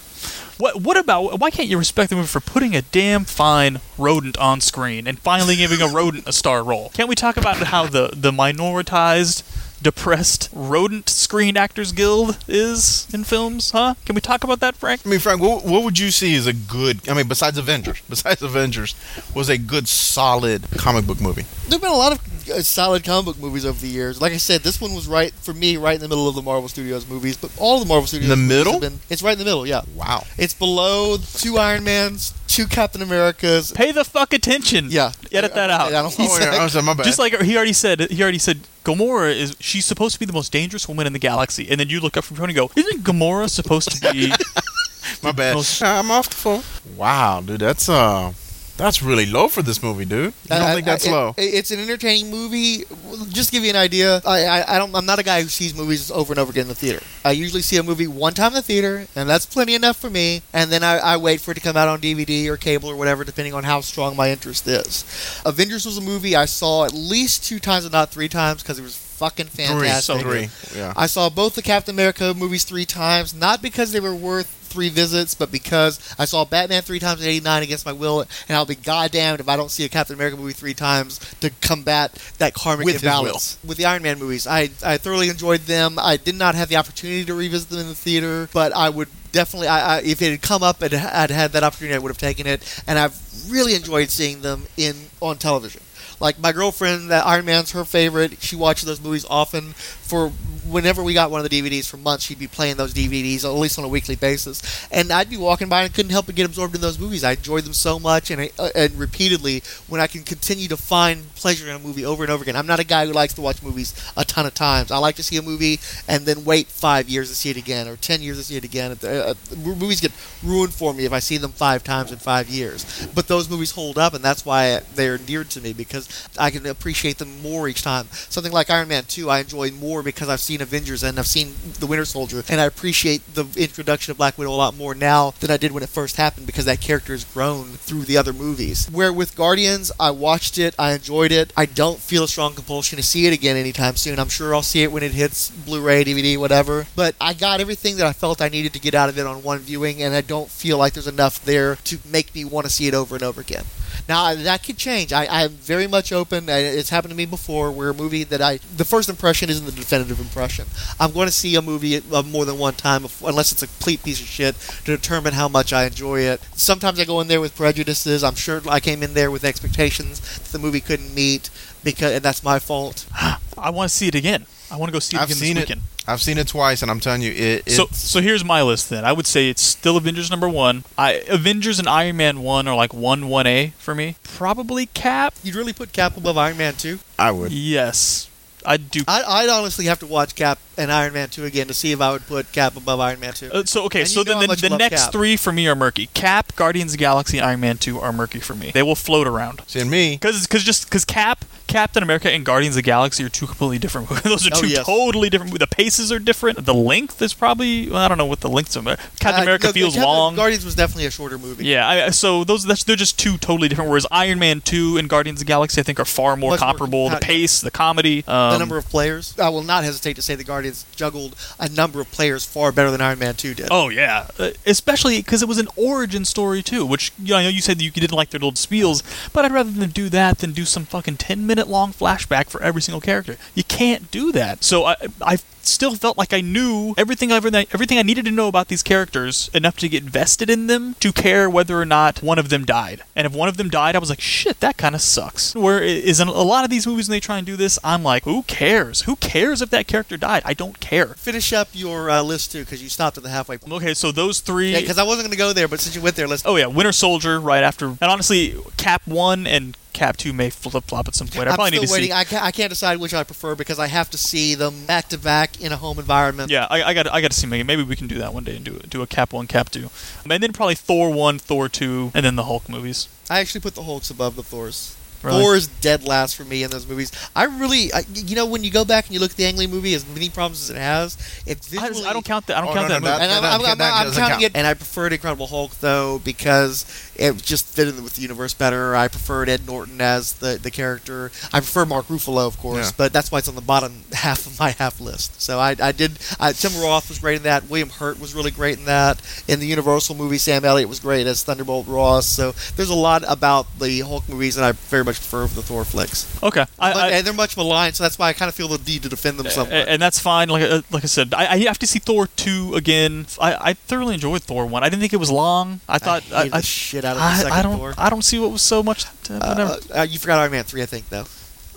What what about why can't you respect the movie for putting a damn fine rodent on screen and finally giving a rodent a star role? Can't we talk about how the the minoritized, depressed rodent screen actors guild is in films? Huh? Can we talk about that, Frank? I mean, Frank, what, what would you see as a good? I mean, besides Avengers, besides Avengers, was a good, solid comic book movie. There've been a lot of uh, solid comic book movies over the years. Like I said, this one was right for me, right in the middle of the Marvel Studios movies. But all the Marvel Studios in the middle? been. It's right in the middle. Yeah, Wow. it's below two Iron Mans, two Captain Americas. Pay the fuck attention. Yeah, Edit that out. I don't Oh, yeah, I was- my bad. Just like he already said, he already said Gamora is she's supposed to be the most dangerous woman in the galaxy, and then you look up from front and go, isn't Gamora supposed to be? my bad. most- I'm off the phone. Wow, dude, that's uh, that's really low for this movie, dude. You don't I- think that's it- low? it- it's an entertaining movie. Just to give you an idea, I, I, I don't. I'm not a guy who sees movies over and over again in the theater. I usually see a movie one time in the theater, and that's plenty enough for me. And then I, I wait for it to come out on DVD or cable or whatever, depending on how strong my interest is. Avengers was a movie I saw at least two times, if not three times, because it was fucking fantastic. Three, fantastic. three, yeah. I saw both the Captain America movies three times, not because they were worth three visits, but because I saw Batman three times in '89 against my will, and I'll be goddamned if I don't see a Captain America movie three times to combat that karmic With imbalance. With the Iron Man movies, I I thoroughly enjoyed them. I did not have the opportunity to revisit them in the theater, but I would definitely. I, I if it had come up and I'd had that opportunity, I would have taken it. And I've really enjoyed seeing them in on television. Like my girlfriend, that Iron Man's her favorite. She watches those movies often. For whenever we got one of the DVDs for months, she'd be playing those DVDs at least on a weekly basis. And I'd be walking by and couldn't help but get absorbed in those movies. I enjoyed them so much, and I, uh, and repeatedly when I can continue to find pleasure in a movie over and over again. I'm not a guy who likes to watch movies a ton of times. I like to see a movie and then wait five years to see it again, or ten years to see it again. Uh, uh, movies get ruined for me if I see them five times in five years. But those movies hold up, and that's why they're endeared to me because I can appreciate them more each time. Something like Iron Man 2, I enjoy more because I've seen Avengers and I've seen The Winter Soldier, and I appreciate the introduction of Black Widow a lot more now than I did when it first happened because that character has grown through the other movies. Where with Guardians, I watched it, I enjoyed it. I don't feel a strong compulsion to see it again anytime soon. I'm sure I'll see it when it hits Blu-ray, DVD, whatever. But I got everything that I felt I needed to get out of it on one viewing, and I don't feel like there's enough there to make me want to see it over and over again. Now that could change. I, I'm very much open. I- It's happened to me before, where a movie that I the first impression isn't the definitive impression. I'm going to see a movie uh, more than one time, unless it's a complete piece of shit, to determine how much I enjoy it. Sometimes I go in there with prejudices. I'm sure I came in there with expectations that the movie couldn't meet, because and that's my fault. I want to see it again. I want to go see it I've again seen this it. weekend. I've seen it twice, and I'm telling you, it. So, it's- so here's my list then. I would say it's still Avengers number one. I Avengers and Iron Man one are like one one A for me. Probably Cap. You'd really put Cap above Iron Man 2? I would. Yes, I'd do. I, I'd honestly have to watch Cap and Iron Man 2 again to see if I would put Cap above Iron Man 2. Uh, so okay, And so then the, the next Cap. three for me are murky. Cap, Guardians of the Galaxy, Iron Man two are murky for me. They will float around. See, and me, Because just because Cap, Captain America, and Guardians of the Galaxy are two completely different. movies. Those are Oh, two yes. totally different. Movies. The paces are different. The length is probably well, I don't know what the lengths are. but Captain Uh, America no, feels Captain- long. Guardians was definitely a shorter movie. yeah, I, so those that's, they're just two totally different. Whereas Iron Man two and Guardians of the Galaxy, I think, are far more Much comparable. uh, the pace, the comedy, um, the number of players. I will not hesitate to say the Guardians juggled a number of players far better than Iron Man 2 did. Oh yeah, uh, especially because it was an origin story too. Which you know, I know you said you didn't like their little spiels, but I'd rather than do that than do some fucking ten minute long flashback for every single character. You can't do that. So I I still felt like I knew everything I everything I needed to know about these characters enough to get vested in them to care whether or not one of them died. And if one of them died, I was like, shit, that kind of sucks. Where is in a lot of these movies when they try and do this, I'm like, who cares? Who cares if that character died? I don't care. Finish up your uh, list too, because you stopped at the halfway point. Okay, so those three. Because I wasn't going to go there, but since you went there, let's. Oh yeah, Winter Soldier right after, and honestly, Cap one and Cap two may flip flop at some point. I I'm probably still need to waiting. see. I, can't, I can't decide which I prefer because I have to see them back to back in a home environment. Yeah, I, I got I got to see maybe maybe we can do that one day and do do a Cap one, Cap two, and then probably Thor one, Thor two, and then the Hulk movies. I actually put the Hulks above the Thors. Really? Thor is dead last for me in those movies. I really, I, you know, when you go back and you look at the Ang Lee movie, as many problems as it has, it's I, visually. just- I don't count that. I don't Oh, count no, that no, movie. and I'm, I'm, I'm, I'm counting count. it. And I preferred Incredible Hulk though because it just fit in with the universe better. I preferred Ed Norton as the the character. I prefer Mark Ruffalo, of course, Yeah. but that's why it's on the bottom half of my half list. So I, I did. I, Tim Roth was great in that. William Hurt was really great in that. In the Universal movie, Sam Elliott was great as Thunderbolt Ross. So there's a lot about the Hulk movies that I very much prefer over the Thor flicks. Okay, I, But- I, and they're much maligned, so that's why I kind of feel the need to defend them a- somewhat. and that's fine. Like uh, like I said, I, I have to see Thor two again. I, I thoroughly enjoyed Thor one. I didn't think it was long. I thought I hated I, the shit out of the I, second I don't Thor. I don't see what was so much. To, whatever. Uh, uh, you forgot Iron Man three, I think, though.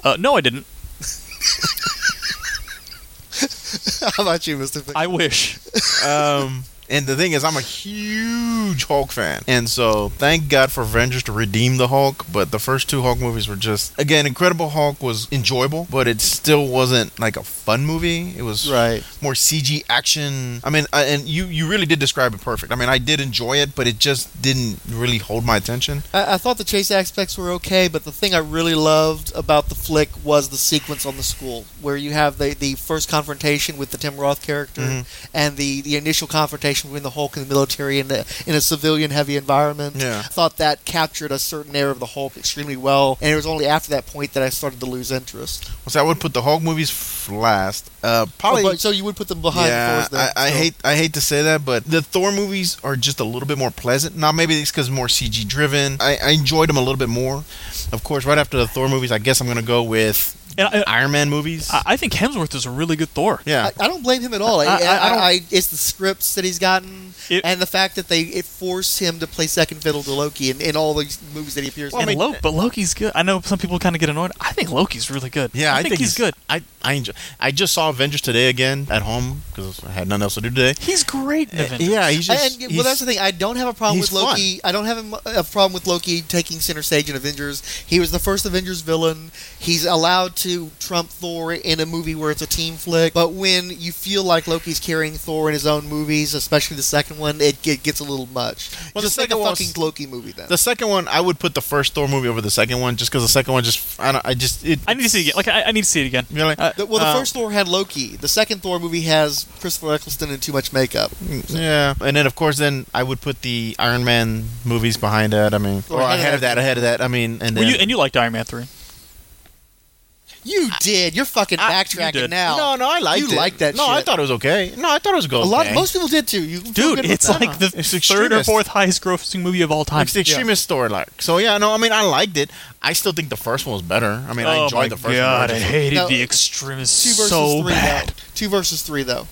Uh, no, I didn't. How about you, Mister? I wish. um, and the thing is, I'm a huge Hulk fan, and so thank God for Avengers to redeem the Hulk. But the first two Hulk movies were just, again, Incredible Hulk was enjoyable, but it still wasn't like a fun movie. It was Right. more CG action. I mean, uh, and you you really did describe it perfect. I mean, I did enjoy it, but it just didn't really hold my attention. I, I thought the chase aspects were okay, but the thing I really loved about the flick was the sequence on the school, where you have the, the first confrontation with the Tim Roth character Mhm. and the, the initial confrontation between the Hulk and the military in, the, in a civilian heavy environment. Yeah. I thought that captured a certain air of the Hulk extremely well, and it was only after that point that I started to lose interest. So I would put the Hulk movies last. Uh, probably. Oh, so you would put them behind yeah, Thor's then, I, I so- hate I hate to say that, but the Thor movies are just a little bit more pleasant. Now maybe it's because more CG driven. I, I enjoyed them a little bit more. Of course, right after the Thor movies, I guess I'm gonna go with And I, uh, Iron Man movies. I, I think Hemsworth is a really good Thor. yeah, I, I don't blame him at all. I, I- I, I- I don't- I- it's the scripts that he's gotten, It- and the fact that they it forced him to play second fiddle to Loki in, in all these movies that he appears Well, in. and mean- Loki, but Loki's good. I know some people kind of get annoyed. I think Loki's really good. yeah, I, think, he's, good. I I enjoy. I just saw Avengers today again at home because I had nothing else to do today. He's great in eh, Avengers. Yeah, he's just. and, well, that's the thing. I don't have a problem with he's Loki. I don't have a, a problem with Loki taking center stage in Avengers. He was the first Avengers villain. He's allowed to trump Thor in a movie where it's a team flick. But when you feel like Loki's carrying Thor in his own movies, especially the second one, it, it gets a little much. Well, Just the like a second one's- fucking Loki movie then. the second one, I would put the first Thor movie over the second one, just because the second one just. I don't. I just. It, I need to see it again. Like I, I need to see it again. Really? Uh, The- well, the Uh, first Thor had Loki. The second Thor movie has Christopher Eccleston and too much makeup. Yeah, and then of course, then I would put the Iron Man movies behind that. I mean, Or or ahead ahead of of that, ahead of that. I mean, and well, you, and you liked Iron Man three. You did. You're fucking I- backtracking you did. now. no, no, I liked You it. liked that No, I thought it was okay. No, I thought it was good. A lot. okay. Most people did too. You can feel Dude, good with it's that. like the It's third or Extremis. fourth highest grossing movie of all time. It's the Extremis story, like. So yeah, no, I mean, I liked it. I still think the first one was better. I mean, I oh enjoyed my the first god, one. I hated No, the Extremis two versus so three bad. though. Two versus three though.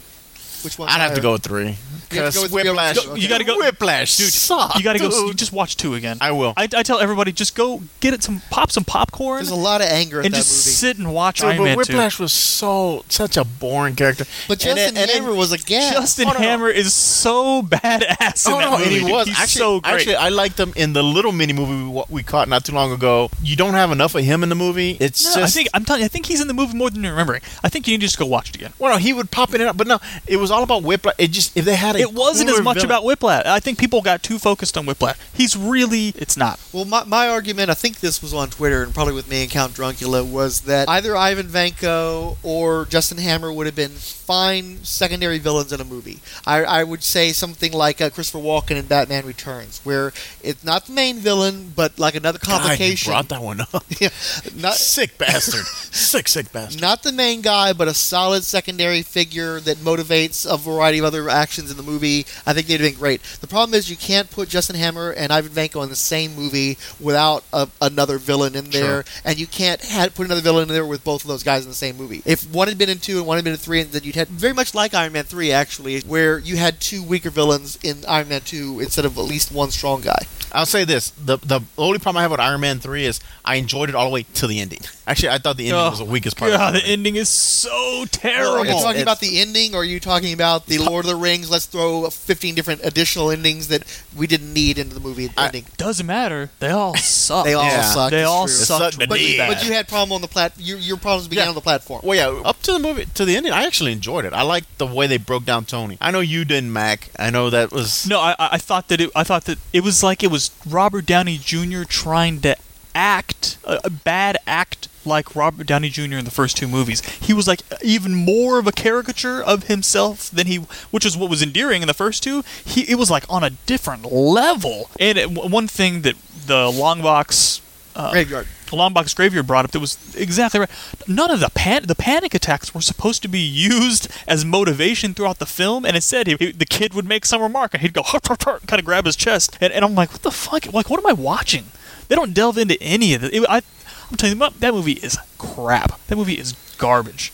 Which one? I'd have to go with three. You have to go Because Whiplash, You gotta go- Whiplash, Dude, sucked, you gotta go. dude. You just watch two again. I will. I, I tell everybody, just go get it some pop some popcorn There's a lot of anger and that just movie. sit and watch Dude, Iron but Man Whiplash was so such a boring character. but And Justin and Hammer was a gas. Justin Oh, no, no. Hammer is so badass Oh no, movie. he was He's actually, so great. Actually, I liked him in the little mini movie we, we caught not too long ago. You don't have enough of him in the movie. It's No, just. I think I'm telling you, I think he's in the movie more than you're remembering. I think you need to just go watch it again. Well, no, he would pop in and out, but no, it was all about Whiplash. It just if they had It wasn't as much villain- about Whiplash. I think people got too focused on Whiplash. He's really, it's not. Well, my, my argument, I think this was on Twitter and probably with me and Count Druncula, was that either Ivan Vanko or Justin Hammer would have been fine secondary villains in a movie. I, I would say something like uh, Christopher Walken in Batman Returns, where it's not the main villain, but like another God, complication. brought that one up. Yeah, not, sick bastard. sick, sick bastard. not the main guy, but a solid secondary figure that motivates a variety of other actions in the movie. I think they'd have been great. The problem is you can't put Justin Hammer and Ivan Vanko in the same movie without a, another villain in there, and you can't ha put another villain in there with both of those guys in the same movie. If one had been in two and one had been in three, then you'd had very much like Iron Man three actually, where you had two weaker villains in Iron Man two instead of at least one strong guy. I'll say this: the the only problem I have with Iron Man three is I enjoyed it all the way to the ending. Actually, I thought the ending Oh, was the weakest part. of God, the the ending is so terrible. Are terrible. you It's- talking it's- about the ending, or are you talking about the Lord of the Rings? Let's throw 15 different additional endings that we didn't need into the movie I- ending. Doesn't matter. They all suck. They all Yeah. suck. They it's all suck. But, but you had problem on the plat. Your, your problems began Yeah. on the platform. Well, yeah, up to the movie to the ending, I actually enjoyed it. I liked the way they broke down Tony. I know you didn't, Mac. I know that was No, I, I I thought that it, I thought that it was like it was Robert Downey Jr. trying to act a, a bad act like Robert Downey Jr. in the first two movies. He was like even more of a caricature of himself than he, which is what was endearing in the first two. He it was like on a different level. And it, one thing that the long box. Uh, Graveyard. Longbox Graveyard brought up that was exactly right. None of the pan- the panic attacks were supposed to be used as motivation throughout the film, and instead, he, the kid would make some remark and he'd go kind of grab his chest, and, and I'm like, what the fuck? Like, what am I watching? They don't delve into any of it. it I, I'm telling you, that movie is crap. That movie is garbage.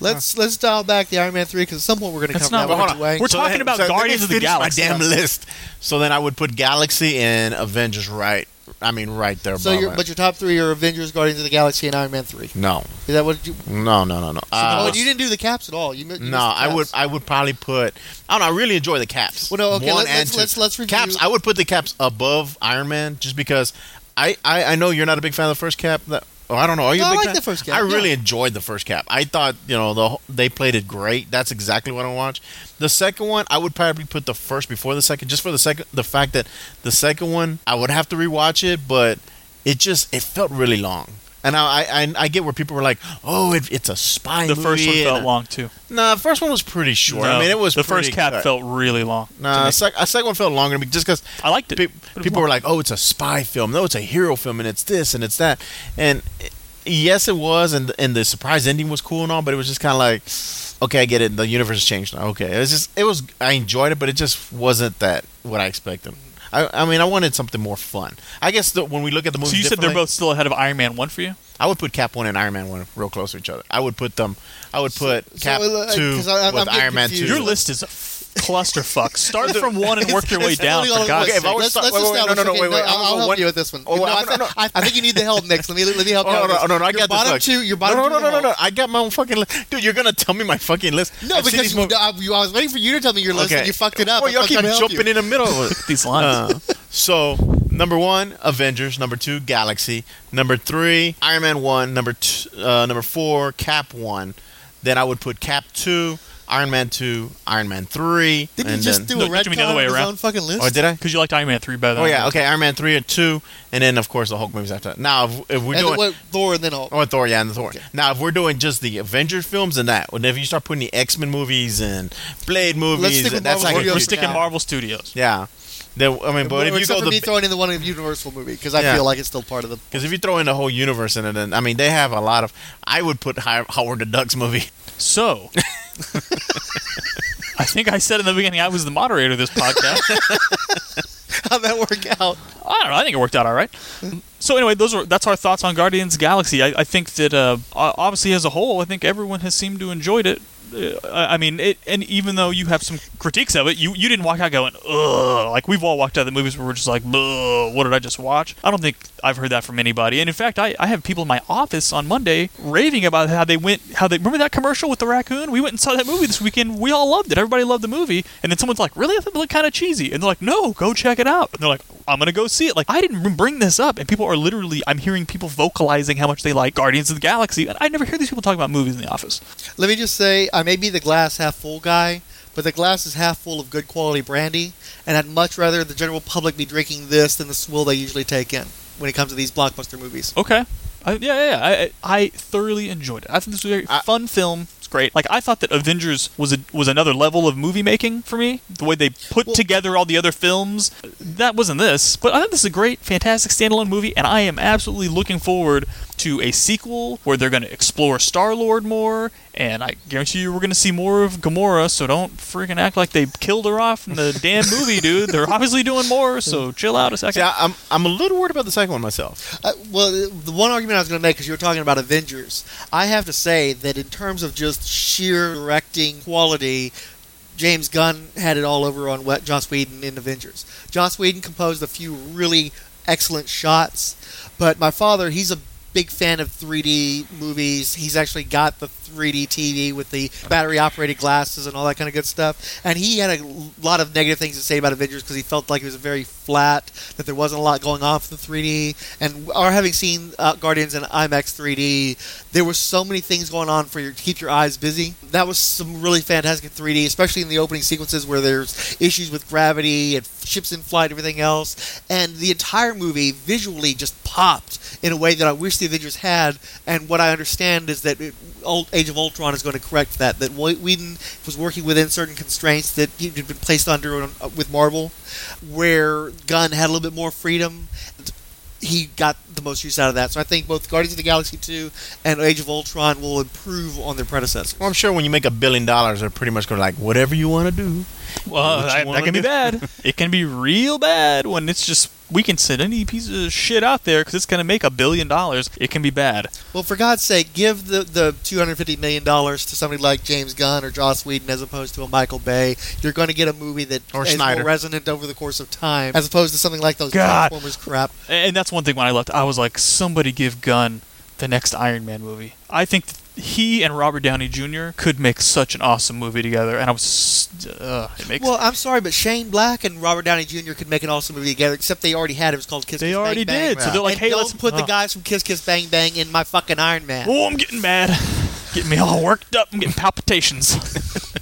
Let's let's dial back the Iron Man three because at some point we're going to That's cover not that what- one hold on. away. We're talking about let me Guardians of the Galaxy. My damn list. So then I would put Galaxy and Avengers right. I mean, right there. So, above your but your top three are Avengers, Guardians of the Galaxy, and Iron Man three. no, Is that what you? no, no, no, no. Uh, oh, you didn't do the caps at all. You, you no, the I would. I would probably put. I don't know. I really enjoy the caps. Well, no, okay, One let- and let's- two. let's- let's review- Caps. I would put the caps above Iron Man just because. I, I, I know you're not a big fan of the first cap. That, oh, I don't know. Are you No, a I big like fan? the first cap, I really yeah. enjoyed the first cap. I thought you know the they played it great. That's exactly what I watch. The second one, I would probably put the first before the second, just for the second. The fact that the second one, I would have to rewatch it, but it just it felt really long. And I, I I get where people were like, "Oh, it, it's a spy The movie." first one felt a- long too. Nah, the first one was pretty short. I mean, it was the first cap cut. felt really long. Nah, a, sec- second one felt longer to me just because I liked it. pe- it people were like, "Oh, it's a spy film. No, it's a hero film, and it's this and it's that." And eh, yes, it was, and and the surprise ending was cool and all, but it was just kind of like, okay, I get it. The universe has changed now. Okay, it was just it was. I enjoyed it, but it just wasn't that what I expected. I, I mean, I wanted something more fun. I guess the, when we look at the movie, So you said they're both still ahead of Iron Man one for you? I would put Cap one and Iron Man one real close to each other. I would put them. I would put so, Cap uh, two 'cause I- I'm- with I'm getting Iron Man confused. two. Your list is a f- clusterfuck. Start from one and work your way down. For God's Okay, I sake. was Let's, start- let's wait, wait, wait, establish. no, no, okay, wait, wait, I'm I'll, I'll help one- you with this one. Oh, No, I'm I, gonna- no, no. I, I think you need the help, Nick. Let me let me help you. Oh, no, no, no, no, I got this. bottom Look. two. Your bottom no, two. no, no, no, are no. I got my own fucking list, dude. You're gonna tell me my fucking list? No, I've because you, movies. I, you- I was waiting for you to tell me your list, and you fucked it up. Well, I'm y'all keep trying to help jumping in the middle of. These lines. Uh, so number one, Avengers. Number two, Galaxy. Number three, Iron Man one. Number two, uh, number four, Cap one. Then I would put Cap two, Iron Man two, Iron Man three. Didn't and you just then, do a No, red you mean the other way his around? own fucking list? Oh, did I? Because you liked Iron Man three better. Oh yeah, okay. Iron Man three and two, and then of course the Hulk movies after that. Now, if, if we're and doing what, Thor and then all. Oh, Thor, yeah, and the Thor. Now, if we're doing just the Avengers films and that, whenever you start putting the X Men movies and Blade movies, stick with that's like We're, we're sticking. Marvel Studios. yeah. Then, I mean, but if you except go for me throwing in the one of Universal movie because I Yeah. feel like it's still part of the. because if you throw in the whole universe in it, then I mean they have a lot of. I would put Howard the Ducks movie. So, I think I said in the beginning I was the moderator of this podcast. How'd that work out? I don't know. I think it worked out all right. So anyway, those are that's our thoughts on Guardians Galaxy. I, I think that uh, obviously as a whole, I think everyone has seemed to enjoyed it. I I mean, it, and even though you have some critiques of it, you you didn't walk out going, ugh. Like we've all walked out of the movies where we're just like, ugh, what did I just watch? I don't think I've heard that from anybody. And in fact, I, I have people in my office on Monday raving about how they went, how they remember that commercial with the raccoon. We went and saw that movie this weekend. We all loved it. Everybody loved the movie. And then someone's like, really? I thought it looked kind of cheesy. And they're like, no, go check it out. And they're like, I'm gonna go see it. Like I didn't bring this up, and people are literally. I'm hearing people vocalizing how much they like Guardians of the Galaxy. And I never hear these people talk about movies in the office. Let me just say, I may be the glass half full guy, but the glass is half full of good quality brandy, and I'd much rather the general public be drinking this than the swill they usually take in when it comes to these blockbuster movies. Okay. I, yeah, yeah, yeah. I, I I thoroughly enjoyed it. I think this was a very I- fun film. It's great. Like I thought that Avengers was a, was another level of movie making for me. The way they put Well- together all the other films, that wasn't this. But I think this is a great, fantastic standalone movie, and I am absolutely looking forward to a sequel where they're going to explore Star Lord more. And I guarantee you, we're going to see more of Gamora. So don't freaking act like they killed her off in the damn movie, dude. They're obviously doing more. So chill out a second. See, I, I'm I'm a little worried about the second one myself. Uh, well, the one argument I was going to make, because you were talking about Avengers, I have to say that in terms of just sheer directing quality, James Gunn had it all over on what Joss Whedon in Avengers. Joss Whedon composed a few really excellent shots, but my father, he's a big fan of 3D movies. He's actually got the 3D TV with the battery operated glasses and all that kind of good stuff. And he had a lot of negative things to say about Avengers because he felt like it was very flat, that there wasn't a lot going on for the 3D. And our having seen uh, Guardians in IMAX 3D, there were so many things going on for you to keep your eyes busy. That was some really fantastic 3D, especially in the opening sequences where there's issues with gravity and ships in flight, everything else. And the entire movie visually just popped in a way that I wish the Avengers had. And what I understand is that it, Age of Ultron is going to correct that. That Wh- Whedon was working within certain constraints that had been placed under uh, with Marvel, where Gunn had a little bit more freedom. He got the most use out of that. So I think both Guardians of the Galaxy 2 and Age of Ultron will improve on their predecessors. Well, I'm sure when you make a billion dollars, they're pretty much going to like whatever you want to do. Well, What that, wanna that can be bad. it can be real bad when it's just we can send any piece of shit out there because it's going to make a billion dollars. It can be bad. Well, for God's sake, give the, the $250 million to somebody like James Gunn or Joss Whedon as opposed to a Michael Bay. You're going to get a movie that Or is Snyder. more resonant over the course of time as opposed to something like those God. Transformers crap. And that's one thing when I left, I was like, somebody give Gunn the next Iron Man movie. I think th- he and Robert Downey Jr. could make such an awesome movie together. And I was, uh, it makes. Well, I'm sorry, but Shane Black and Robert Downey Jr. could make an awesome movie together, except they already had it. It was called Kiss they Kiss already Bang Bang. did. So they're like, and hey, let's put the uh, guys from Kiss Kiss Bang Bang in my fucking Iron Man. Oh, I'm getting mad. Getting me all worked up. I'm getting palpitations.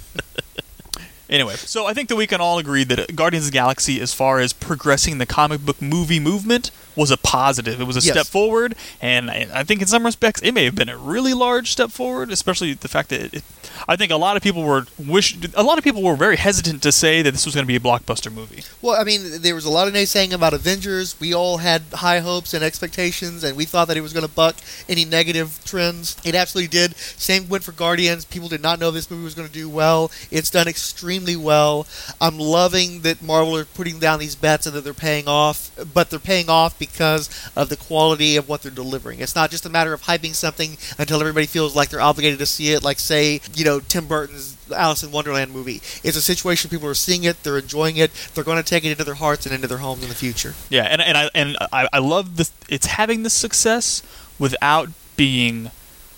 anyway, so I think that we can all agree that Guardians of the Galaxy, as far as progressing the comic book movie movement, was a positive. It was a Yes. step forward, and I I think in some respects it may have been a really large step forward, especially the fact that it, I think a lot of people were wish a lot of people were very hesitant to say that this was going to be a blockbuster movie. Well, I mean, there was a lot of naysaying about Avengers. We all had high hopes and expectations, and we thought that it was going to buck any negative trends. It absolutely did. Same went for Guardians. People did not know this movie was going to do well. It's done extremely well. I'm loving that Marvel are putting down these bets and that they're paying off, but they're paying off because of the quality of what they're delivering. It's not just a matter of hyping something until everybody feels like they're obligated to see it, like, say, you know, Tim Burton's Alice in Wonderland movie. It's a situation people are seeing it, they're enjoying it, they're going to take it into their hearts and into their homes in the future. Yeah, and and I and I, I love this. It's having this success without being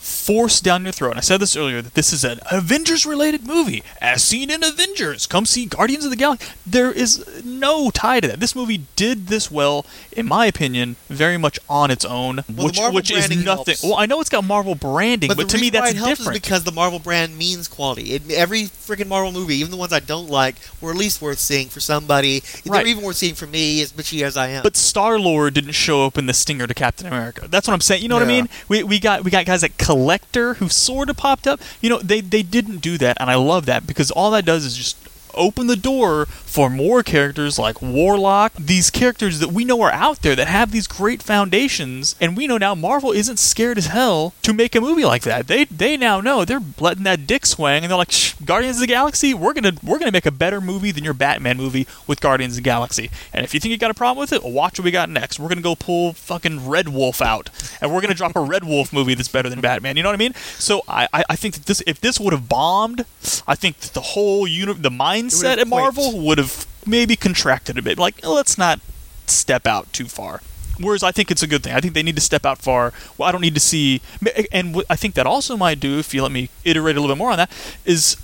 forced down your throat. And I said this earlier that this is an Avengers-related movie, as seen in Avengers. Come see Guardians of the Galaxy. There is no tie to that. This movie did this well, in my opinion, very much on its own, Well, which which is nothing. helps. Well, I know it's got Marvel branding, but, the to me that's different. because the Marvel brand means quality. It, every freaking Marvel movie, even the ones I don't like, were at least worth seeing for somebody. Right. They're even worth seeing for me, as bitchy as I am. But Star Lord didn't show up in the stinger to Captain America. That's what I'm saying. You know what I mean? We, we got we got guys like Collector who sort of popped up. You know, they they didn't do that, and I love that because all that does is just opened the door for more characters like Warlock, these characters that we know are out there that have these great foundations, and we know now Marvel isn't scared as hell to make a movie like that. They they now know they're letting that dick swing, and they're like, Guardians of the Galaxy, we're gonna we're gonna make a better movie than your Batman movie with Guardians of the Galaxy. And if you think you got a problem with it, watch what we got next. We're gonna go pull fucking Red Wolf out, and we're gonna drop a Red Wolf movie that's better than Batman. You know what I mean? So I I, I think that this if this would have bombed, I think the whole uni- the mindset have at Marvel would have maybe contracted a bit. Like let's not step out too far. Whereas I think it's a good thing. I think they need to step out far. Well, I don't need to see, and I think that also might do, if you let me iterate a little bit more on that, is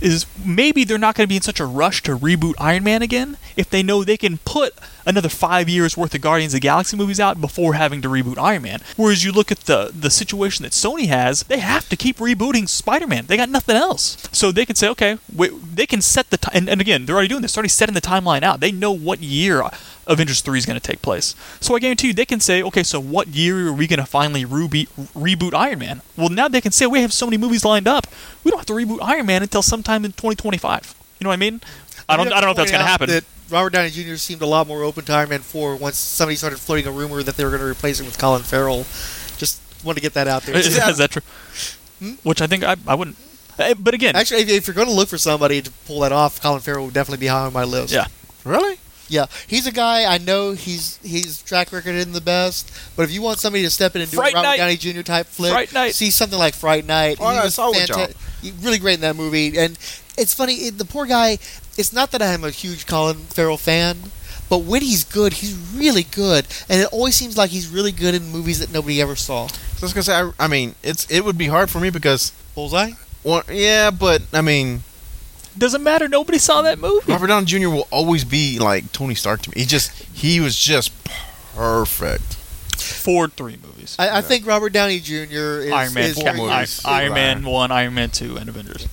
is maybe they're not going to be in such a rush to reboot Iron Man again if they know they can put another five years worth of Guardians of the Galaxy movies out before having to reboot Iron Man. Whereas you look at the the situation that Sony has, they have to keep rebooting Spider Man. They got nothing else, so they can say, okay, we, they can set the time. And, and again, they're already doing this. They're already setting the timeline out. They know what year Avengers 3 is going to take place. So I guarantee you, they can say, okay, so what year are we going to finally reboot, reboot Iron Man? Well, now they can say, we have so many movies lined up, we don't have to reboot Iron Man until sometime in 2025. You know what I mean? I don't, I don't know if that's going to happen. That Robert Downey Jr. seemed a lot more open to Iron Man 4 once somebody started floating a rumor that they were going to replace him with Colin Farrell. Just want to get that out there. is, is that true? Which I think I, I wouldn't. eh, But again, Actually, if, if you're going to look for somebody to pull that off, Colin Farrell would definitely be high on my list. Yeah. Really? Yeah, he's a guy I know he's he's track record in the best, but if you want somebody to step in and do Fright a Robert Night. Downey Jr. type flick, Fright Night. see something like Fright Night. Oh, he I was saw what fanta- he- really great in that movie, and it's funny. It, the poor guy. It's not that I'm a huge Colin Farrell fan, but when he's good, he's really good, and it always seems like he's really good in movies that nobody ever saw. So I was gonna say, I, I mean, it's it would be hard for me because, Bullseye. well, yeah, but I mean, doesn't matter. Nobody saw that movie. Robert Downey Jr. will always be like Tony Stark to me. He just he was just perfect. Ford 3 movies. I, I think Robert Downey Jr. is, Iron Man, is Cap- movies. I- movies. Iron Man 1, Iron Man 2, and Avengers.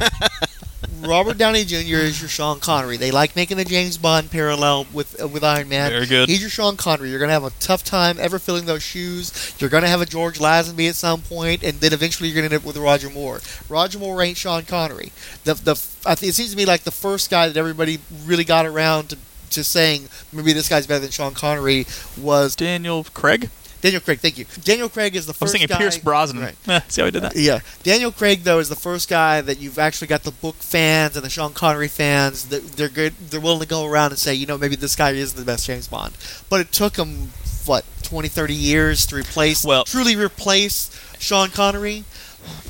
Robert Downey Jr. is your Sean Connery. They like making the James Bond parallel with uh, with Iron Man. Very good. He's your Sean Connery. You're gonna have a tough time ever filling those shoes. You're gonna have a George Lazenby at some point, and then eventually you're gonna end up with Roger Moore. Roger Moore ain't Sean Connery. The the I think it seems to me like the first guy that everybody really got around to. To saying maybe this guy's better than Sean Connery was Daniel Craig? Daniel Craig. Thank you. Daniel Craig is the first thinking guy. Pierce Brosnan. Right. Eh, see how he did that? Yeah, Daniel Craig though is the first guy that you've actually got the book fans and the Sean Connery fans that they're good. They're willing to go around and say, you know, maybe this guy is the best James Bond. But it took him what 20, 30 years to replace, Well- truly replace Sean Connery.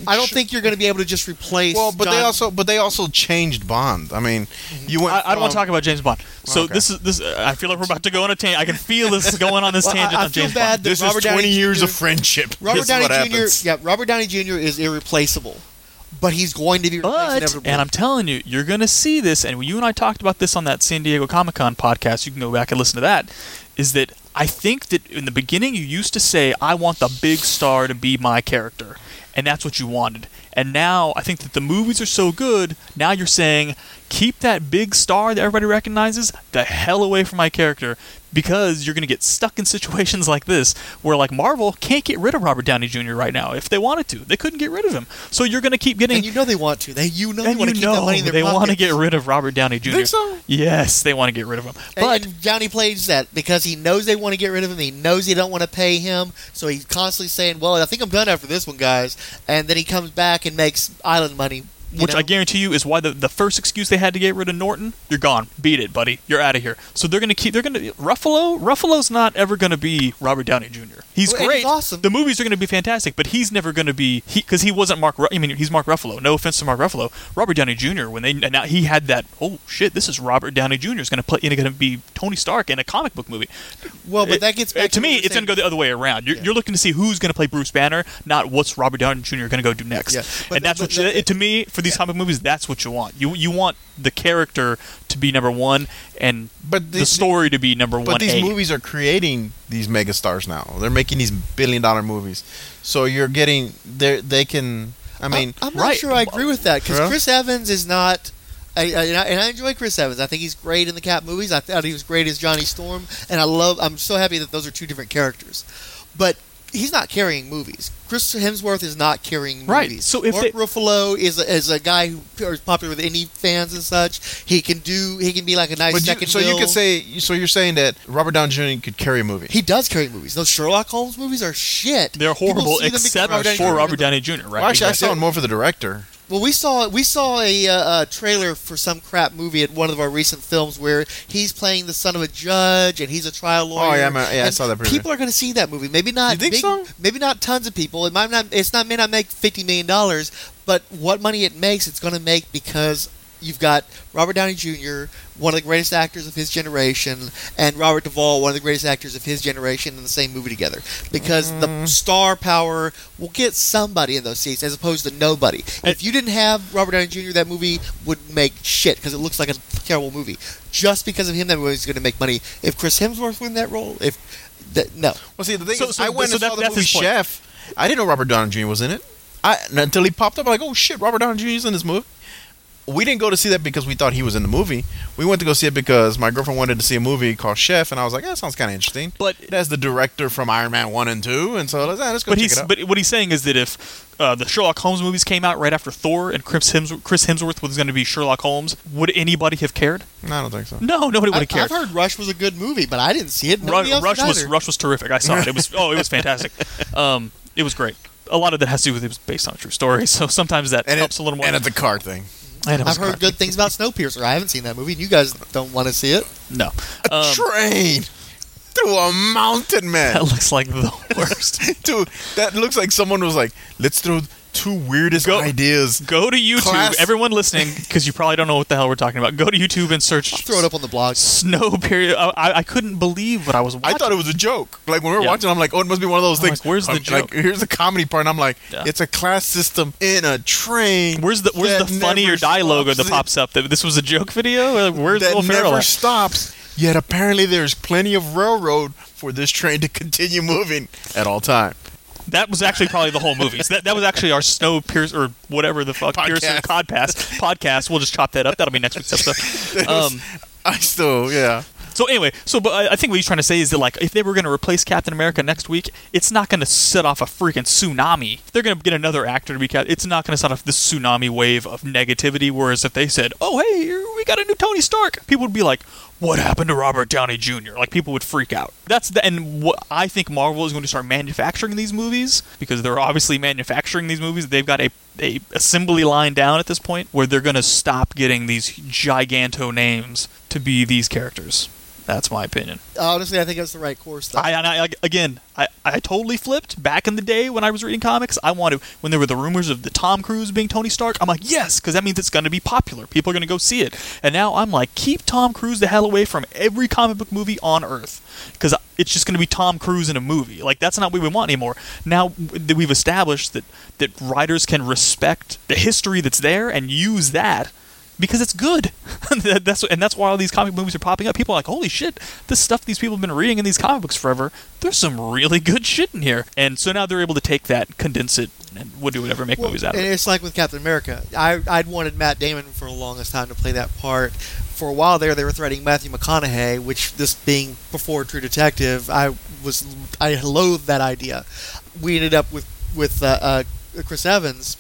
I don't think you're going to be able to just replace. Well, but they also but they also changed Bond. I mean, you went. I, I don't want to talk about James Bond. So Okay. this is this. Uh, I feel like we're about to go on a tangent. I can feel this going on this Well, I- tangent I on feel James bad Bond. that This Robert is Downey twenty years Jr. of friendship. Robert This is Downey what Jr. happens. Yeah, Robert Downey Jr. is irreplaceable, but he's going to be replaced But inevitably. and I'm telling you, you're gonna see this, and you and I talked about this on that San Diego Comic Con podcast. You can go back and listen to that. Is that I think that in the beginning you used to say, "I want the big star to be my character," and that's what you wanted. And now I think that the movies are so good. Now you're saying, keep that big star that everybody recognizes the hell away from my character because you're going to get stuck in situations like this where like Marvel can't get rid of Robert Downey Jr. right now if they wanted to. They couldn't get rid of him. So you're going to keep getting and you know they want to. They you know they want to keep that money in their they want to get rid of Robert Downey Jr. Think so? Yes, they want to get rid of him. And- But and Downey plays that because he knows they want to get rid of him. He knows they don't want to pay him, so he's constantly saying, "Well, I think I'm done after this one, guys." And then he comes back and makes island money. Which know? I guarantee you is why the, the first excuse they had to get rid of Norton, you're gone. Beat it, buddy. You're out of here. So they're gonna keep. They're gonna Ruffalo. Ruffalo's not ever gonna be Robert Downey Jr. He's Well, great. he's awesome. The movies are gonna be fantastic, but he's never gonna be he because he wasn't Mark. I mean, he's Mark Ruffalo. No offense to Mark Ruffalo. Robert Downey Jr. When they and now he had that. Oh shit! This is Robert Downey Jr. is gonna play. You know, gonna be Tony Stark in a comic book movie. Well, but It- that gets back to me. It's saying. gonna go the other way around. You're, Yeah. you're looking to see who's gonna play Bruce Banner, not what's Robert Downey Jr. gonna go do next. Yeah, but and that's what the- to me for these comic movies. That's what you want. You you want the character to be number one and But the, story to be number But one. But these A. movies are creating these megastars now. They're making these billion dollar movies. So you're getting they they can. I mean, I'm not right. sure I agree with that because Yeah. Chris Evans is not. I, I, and I and I enjoy Chris Evans. I think he's great in the Cap movies. I thought he was great as Johnny Storm, and I love. I'm so happy that those are two different characters. But he's not carrying movies. Chris Hemsworth is not carrying Right. movies. So if Mark they- Ruffalo is a, is a guy who is popular with indie fans and such. He can do. He can be like a nice But you, second. so you bill. could say, so you're saying that Robert Downey Jr. could carry a movie. he does carry movies. Those Sherlock Holmes movies are shit. They're horrible, see except Robert for Jr. Robert Downey Jr. Right? well, actually, I saw it more for the director. Well, we saw we saw a, uh, a trailer for some crap movie at one of our recent films where he's playing the son of a judge and he's a trial lawyer. Oh, yeah, I'm- yeah, I saw that preview. People are going to see that movie. Maybe not. You think big, so? Maybe not tons of people. It might not. It's not may not make fifty million dollars, but what money it makes, it's going to make because you've got Robert Downey Jr., one of the greatest actors of his generation, and Robert Duvall, one of the greatest actors of his generation, in the same movie together. Because Mm. the star power will get somebody in those seats as opposed to nobody. If you didn't have Robert Downey Jr., that movie would make shit because it looks like a terrible movie. Just because of him, that movie's going to make money. If Chris Hemsworth win that role, if that, no, Well, see, the thing So- is, so- I went so and that- saw the movie. Chef. I didn't know Robert Downey Jr. was in it. I until he popped up, I'm like, oh shit, Robert Downey Jr. is in this movie. We didn't go to see that because we thought he was in the movie. We went to go see it because my girlfriend wanted to see a movie called Chef, and I was like, that sounds kind of interesting. But It has the director from Iron Man one and two, and so let's, ah, let's go but check he's it out. but what he's saying is that if uh, the Sherlock Holmes movies came out right after Thor and Chris Hemsworth, Chris Hemsworth was going to be Sherlock Holmes, would anybody have cared? no, I don't think so. No, nobody would have cared. I've heard Rush was a good movie, but I didn't see it. Ru- Nobody else Rush was. Rush was terrific. I saw it. It was oh, it was fantastic. Um, it was great. A lot of that has to do with it was based on a true story, so sometimes that And, helps it, a little more. and it's a car thing. And it was I've heard good things about Snowpiercer. I haven't seen that movie, and you guys don't want to see it. No, A um, train through a mountain, man. that looks like the worst. Dude, that looks like someone was like, let's throw two weirdest Go- ideas. Go to YouTube, Class- everyone listening, because you probably don't know what the hell we're talking about. Go to YouTube and search I'll throw it up on the blog. snow period. I, I- I couldn't believe what I was watching. I thought it was a joke. Like when we were Yeah. watching, I'm like, oh, it must be one of those I'm things. like, where's the I'm joke? Like, here's the comedy part, and I'm like, Yeah. it's a class system in a train. Where's the Where's the funny or die logo that pops up? That this was a joke video. Where's that Will Ferrell? never stops. Yet apparently there's plenty of railroad for this train to continue moving at all time. That was actually probably the whole movie. So that, that was actually our Snow Pierce or whatever the fuck Podcast. Pearson podcast podcast. We'll just chop that up. That'll be next week's episode. Um, I still, yeah. so anyway, so but I think what he's trying to say is that like if they were going to replace Captain America next week, it's not going to set off a freaking tsunami. If they're going to get another actor to be Cap. It's not going to set off this tsunami wave of negativity. Whereas if they said, "Oh hey, we got a new Tony Stark," people would be like, "What happened to Robert Downey Jr.?" Like people would freak out. That's the and what I think Marvel is going to start manufacturing these movies because they're obviously manufacturing these movies. They've got a a assembly line down at this point where they're going to stop getting these giganto names to be these characters. That's my opinion. Honestly, I think that's the right course. Though. I, and I again, I, I totally flipped back in the day when I was reading comics. I wanted when there were the rumors of the Tom Cruise being Tony Stark. I'm like, yes, because that means it's going to be popular. People are going to go see it. And now I'm like, keep Tom Cruise the hell away from every comic book movie on Earth, because it's just going to be Tom Cruise in a movie. Like that's not what we want anymore. Now that we've established that that writers can respect the history that's there and use that because it's good. That's and that's why all these comic movies are popping up. People are like, "Holy shit! This stuff these people have been reading in these comic books forever. There's some really good shit in here." And so now they're able to take that, condense it, and would do whatever, make Well, movies out of and it. it's like with Captain America. I I'd wanted Matt Damon for the longest time to play that part. For a while there, they were threatening Matthew McConaughey, which this being before True Detective, I was I loathed that idea. We ended up with with uh, uh, Chris Evans,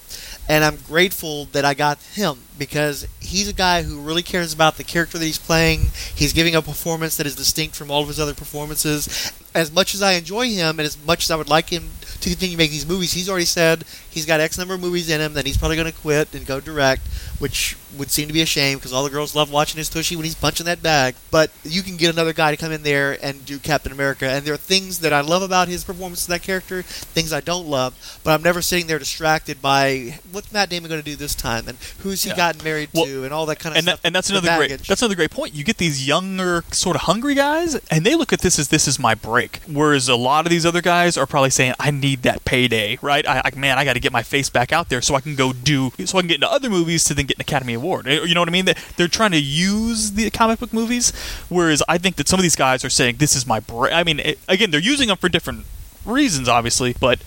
and I'm grateful that I got him because he's a guy who really cares about the character that he's playing. He's giving a performance that is distinct from all of his other performances. As much as I enjoy him, and as much as I would like him to continue making these movies, he's already said he's got X number of movies in him. Then he's probably going to quit and go direct, which would seem to be a shame because all the girls love watching his tushy when he's punching that bag. But you can get another guy to come in there and do Captain America, and there are things that I love about his performance of that character, things I don't love. But I'm never sitting there distracted by what's Matt Damon going to do this time, and who's he Yeah. Gotten married Well, to, and all that kind of and, that, stuff. and that's the another great that's another great point. You get these younger, sort of hungry guys, and they look at this as this is my break. Whereas a lot of these other guys are probably saying, "I need that payday, right? I, I man, I got to get my face back out there so I can go do, so I can get into other movies to then get an Academy Award. Eh, you know what I mean? They- They're trying to use the comic book movies, whereas I think that some of these guys are saying, "This is my break." I mean, it, again, they're using them for different reasons, obviously. But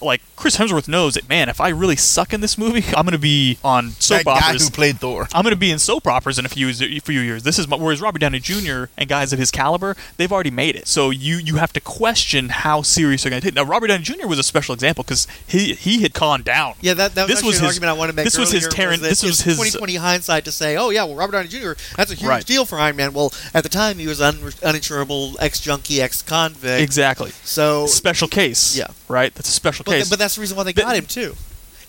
like Chris Hemsworth knows that, man, if I really suck in this movie, I'm going to be on soap that guy operas. who played Thor. I'm going to be in soap operas in a few a few years. This is my, whereas Robert Downey Jr. and guys of his caliber, they've already made it. So you you have to question how serious they're going to take. it. Now Robert Downey Jr. was a special example because he he had calmed down. Yeah, that, that was This was an his- argument I wanted to make. this was his earlier, Taran- this was his- 2020 hindsight to say, oh yeah, well Robert Downey Jr. That's a huge Right. deal for Iron Man. Well, at the time he was un- uninsurable, ex junkie, ex convict. Exactly. So, Special case. Yeah. Right. That's a special but, case. but that's the reason why they But- got him too.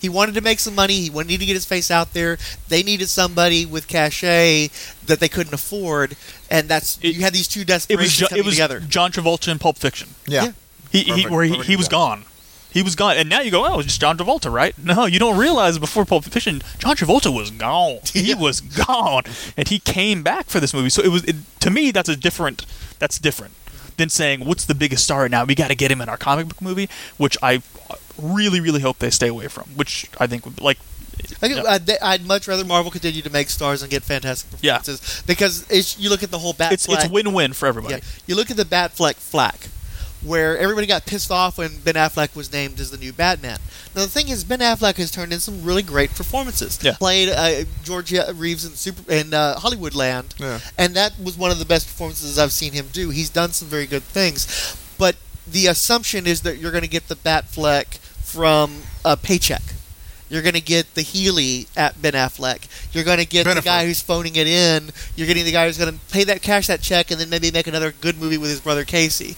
He wanted to make some money. He wanted to get his face out there. They needed somebody with cachet that they couldn't afford, and that's It- you had these two it was jo- coming it was together. John Travolta in Pulp Fiction. Yeah. Yeah. He, he where he, he was gone. He was gone, and now you go, oh, it's just John Travolta, right? No, you don't realize before Pulp Fiction, John Travolta was gone. He Yeah. was gone, and he came back for this movie. So it was it, to me, that's a different. That's different than saying what's the biggest star right now. We got to get him in our comic book movie, which I really, really hope they stay away from. Which I think would like. I think Yeah. I'd, I'd much rather Marvel continue to make stars and get fantastic Yeah. performances because it's, you look at the whole Bat It's it's win-win for everybody. Yeah, you look at the Batfleck flack, where everybody got pissed off when Ben Affleck was named as the new Batman. Now the thing is, Ben Affleck has turned in some really great performances. Yeah. Played uh, George Reeves in Super in uh, Hollywoodland, Yeah. and that was one of the best performances I've seen him do. He's done some very good things, but the assumption is that you're going to get the Batfleck from a paycheck. You're going to get the Healy at Ben Affleck. You're going to get the guy who's phoning it in. You're getting the guy who's going to pay that cash that check and then maybe make another good movie with his brother Casey.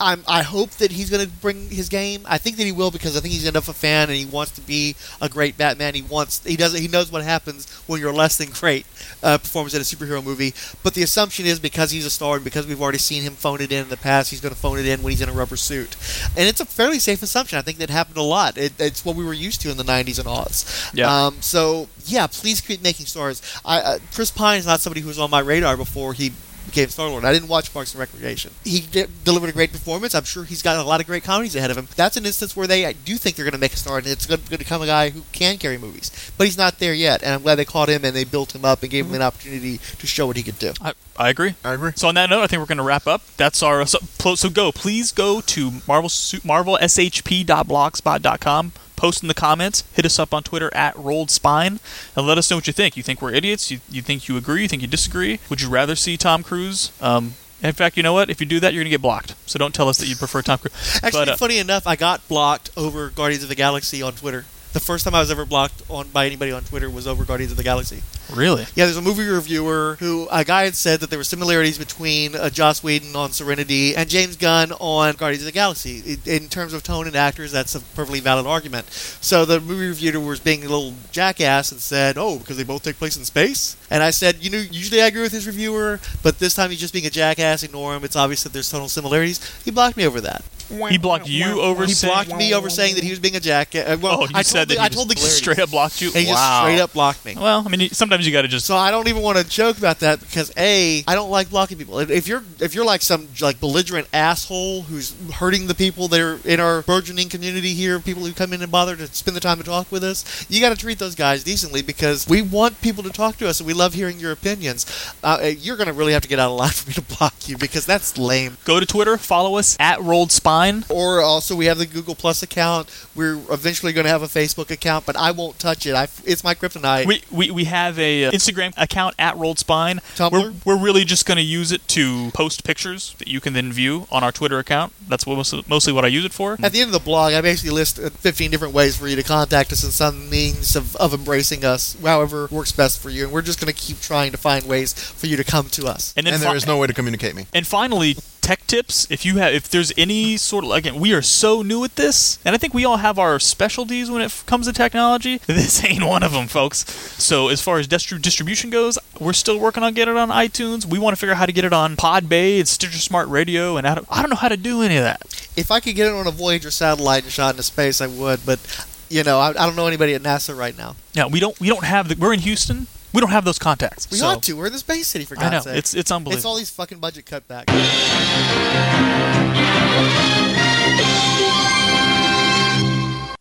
I'm, I hope that he's going to bring his game. I think that he will because I think he's enough a fan and he wants to be a great Batman. He wants he does he knows what happens when you're less than great uh, performance in a superhero movie. But the assumption is because he's a star and because we've already seen him phone it in in the past, he's going to phone it in when he's in a rubber suit. And it's a fairly safe assumption. I think that happened a lot. It, it's what we were used to in the 90s and aughts. Yeah. Um, so yeah, please keep making stars. I, uh, Chris Pine is not somebody who was on my radar before he became Star Lord. I didn't watch Parks and Recreation. He de- delivered a great performance. I'm sure he's got a lot of great comedies ahead of him. That's an instance where they I do think they're going to make a star, and it's going to become a guy who can carry movies. But he's not there yet, and I'm glad they caught him and they built him up and gave him an mm-hmm. opportunity to show what he could do. I, I agree. I agree. So on that note, I think we're going to wrap up. That's our so, so go. Please go to Marvel Su- marvelshp.blogspot.com. Post in the comments. Hit us up on Twitter at Rolled Spine, and let us know what you think. You think we're idiots? You, you think you agree? You think you disagree? Would you rather see Tom Cruise? Um, in fact, you know what? If you do that, you're going to get blocked. So don't tell us that you prefer Tom Cruise. Actually, But, uh, funny enough, I got blocked over Guardians of the Galaxy on Twitter. The first time I was ever blocked on by anybody on Twitter was over Guardians of the Galaxy. Really? Yeah, there's a movie reviewer who a guy had said that there were similarities between uh, Joss Whedon on Serenity and James Gunn on Guardians of the Galaxy. I- In terms of tone and actors, that's a perfectly valid argument. So the movie reviewer was being a little jackass and said, "Oh, because they both take place in space." And I said, "You know, usually I agree with his reviewer, but this time he's just being a jackass. Ignore him. It's obvious that there's tonal similarities." He blocked me over that. He blocked you over He saying. blocked me over saying that he was being a jackass. Uh, Well, oh, you I said told the, that I told the just straight up blocked you. and he wow. just straight up blocked me. Well, I mean, you- sometimes you got to just. So I don't even want to joke about that because a I don't like blocking people. If- you're if you're like some like belligerent asshole who's hurting the people that are in our burgeoning community here, people who come in and bother to spend the time to talk with us, you got to treat those guys decently because we want people to talk to us and we love hearing your opinions. Uh, you're going to really have to get out of line for me to block you because that's lame. Go to Twitter, follow us at Rolled Spine. Or also we have the Google Plus account. We're eventually going to have a Facebook account, but I won't touch it. I, it's my kryptonite. We, we, we have a uh, Instagram account at Rolled Spine. Tumblr? We're, we're really just going to use it to post pictures that you can then view on our Twitter account. That's what, mostly, mostly what I use it for. At the end of the blog, I basically list uh, 15 different ways for you to contact us and some means of, of embracing us, however works best for you. And we're just going to keep trying to find ways for you to come to us. And then And fi- there is no way to communicate me. And finally, tech tips. If you have, if there's any sort of again, we are so new at this, and I think we all have our specialties when it f- comes to technology. This ain't one of them, folks. So as far as distri- distribution goes, we're still working on getting it on iTunes. We want to figure out how to get it on Podbay and Stitcher Smart Radio, and I don't, I don't know how to do any of that. If I could get it on a Voyager satellite and shot into space, I would. But, you know, I, I don't know anybody at NASA right now. Now we don't, we don't have the. We're in Houston. We don't have those contacts. We so, ought to. We're in the space city, for God's I know God's sake. it's it's unbelievable. It's all these fucking budget cutbacks.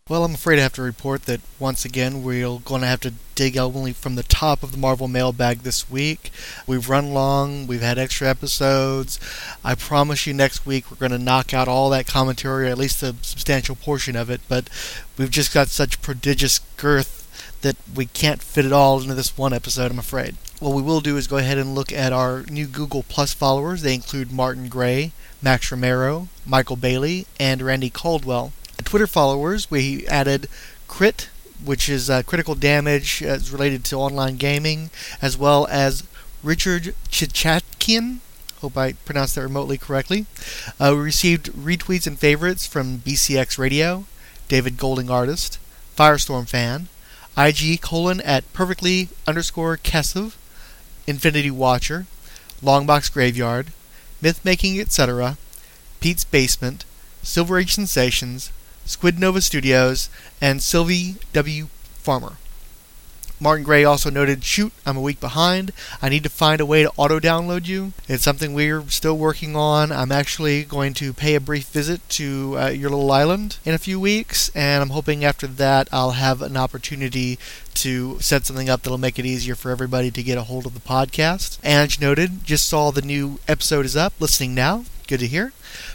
Well, I'm afraid I have to report that once again we're going to have to dig only from the top of the Marvel mailbag this week. We've run long, we've had extra episodes. I promise you next week we're going to knock out all that commentary, or at least a substantial portion of it, but we've just got such prodigious girth that we can't fit it all into this one episode, I'm afraid. What we will do is go ahead and look at our new Google Plus followers. They include Martin Gray, Max Romero, Michael Bailey, and Randy Caldwell. Twitter followers, we added Crit, which is uh, critical damage uh, related to online gaming, as well as Richard Chichatkian. Hope I pronounced that remotely correctly. Uh, we received retweets and favorites from BCX Radio, David Golding Artist, Firestorm Fan, IG colon at perfectly underscore Kessev, Infinity Watcher, Longbox Graveyard, Mythmaking, etc., Pete's Basement, Silver Age Sensations, Squid Nova Studios, and Sylvie W. Farmer. Martin Gray also noted, Shoot, I'm a week behind. I need to find a way to auto download you. It's something we're still working on. I'm actually going to pay a brief visit to uh, your little island in a few weeks, and I'm hoping after that I'll have an opportunity to set something up that'll make it easier for everybody to get a hold of the podcast. Ange noted, just saw the new episode is up, listening now. Good to hear.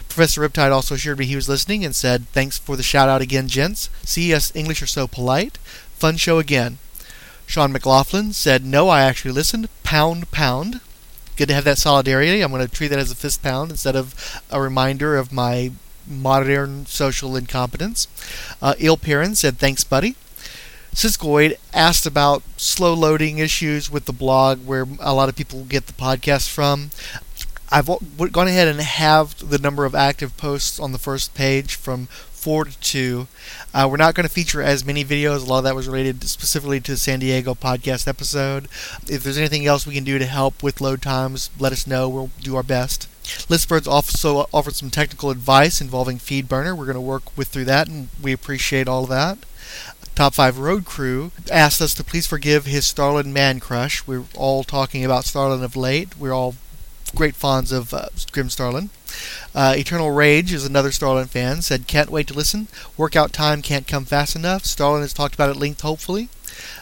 Professor Riptide also assured me he was listening and said, Thanks for the shout out again, gents. See, us English are so polite. Fun show again. Sean McLaughlin said, No, I actually listened. Pound, pound. Good to have that solidarity. I'm going to treat that as a fist pound instead of a reminder of my modern social incompetence. Uh, Il Perrin said, Thanks, buddy. Siskoid asked about slow loading issues with the blog where a lot of people get the podcast from. I've gone ahead and halved the number of active posts on the first page from four to two. Uh, we're not going to feature as many videos. A lot of that was related specifically to the San Diego podcast episode. If there's anything else we can do to help with load times, let us know. We'll do our best. Listbirds also offered some technical advice involving FeedBurner. We're going to work with through that, and we appreciate all of that. Top 5 Road Crew asked us to please forgive his Starlin man crush. We're all talking about Starlin of late. We're all great fans of uh, Jim Starlin. Uh, Eternal Rage is another Starlin fan. Said, can't wait to listen. Workout time can't come fast enough. Starlin has talked about it at length, hopefully.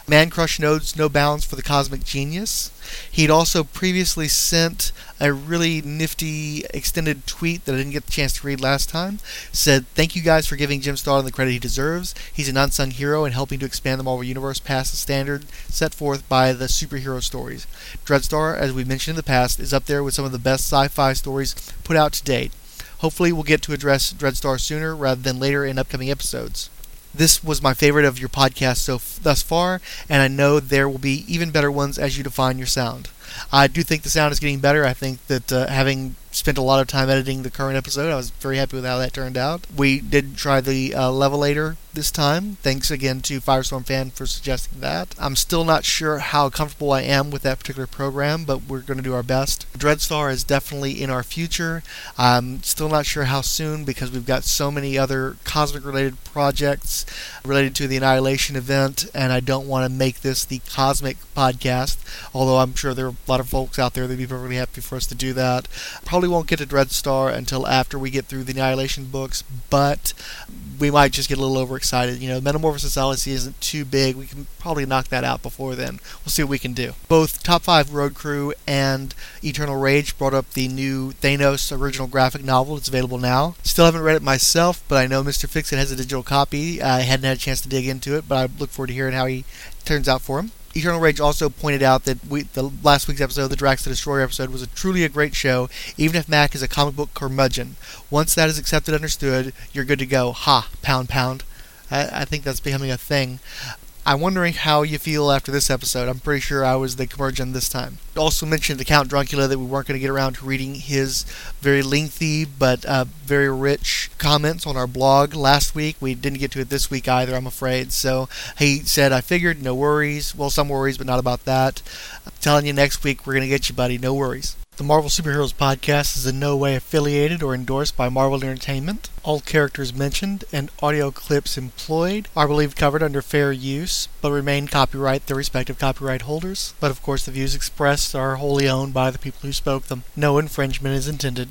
Man Crush knows no bounds for the Cosmic Genius. He'd also previously sent a really nifty extended tweet that I didn't get the chance to read last time. Said, Thank you guys for giving Jim Starlin the credit he deserves. He's an unsung hero and helping to expand the Marvel Universe past the standard set forth by the superhero stories. Dreadstar, as we mentioned in the past, is up there with some of the best sci fi stories put out to date. Hopefully, we'll get to address Dreadstar sooner rather than later in upcoming episodes. This was my favorite of your podcasts so f- thus far, and I know there will be even better ones as you define your sound. I do think the sound is getting better. I think that uh, having spent a lot of time editing the current episode, I was very happy with how that turned out. We did try the uh, levelator this time. Thanks again to Firestorm Fan for suggesting that. I'm still not sure how comfortable I am with that particular program, but we're going to do our best. Dreadstar is definitely in our future. I'm still not sure how soon because we've got so many other cosmic related projects related to the Annihilation event, and I don't want to make this the cosmic podcast, although I'm sure there are a lot of folks out there that'd be perfectly happy for us to do that. Probably won't get to Dreadstar until after we get through the Annihilation books, but we might just get a little overexcited. You know, Metamorphosis Odyssey isn't too big. We can probably knock that out before then. We'll see what we can do. Both Top 5 Road Crew and Eternal Rage brought up the new Thanos original graphic novel. It's available now. Still haven't read it myself, but I know Mr. Fixit has a digital copy. I hadn't had a chance to dig into it, but I look forward to hearing how he turns out for him. Eternal Rage also pointed out that we, the last week's episode, the Drax the Destroyer episode, was a truly a great show, even if Mac is a comic book curmudgeon. Once that is accepted, understood, you're good to go. Ha, pound, pound. I, I think that's becoming a thing. I'm wondering how you feel after this episode. I'm pretty sure I was the curmudgeon this time. Also mentioned to Count Dracula that we weren't going to get around to reading his very lengthy but uh, very rich comments on our blog last week. We didn't get to it this week either, I'm afraid. So he said, I figured, no worries. Well, some worries, but not about that. I'm telling you, next week we're going to get you, buddy. No worries. The Marvel Superheroes podcast is in no way affiliated or endorsed by Marvel Entertainment. All characters mentioned and audio clips employed are believed covered under fair use, but remain copyright their respective copyright holders. But of course, the views expressed are wholly owned by the people who spoke them. No infringement is intended.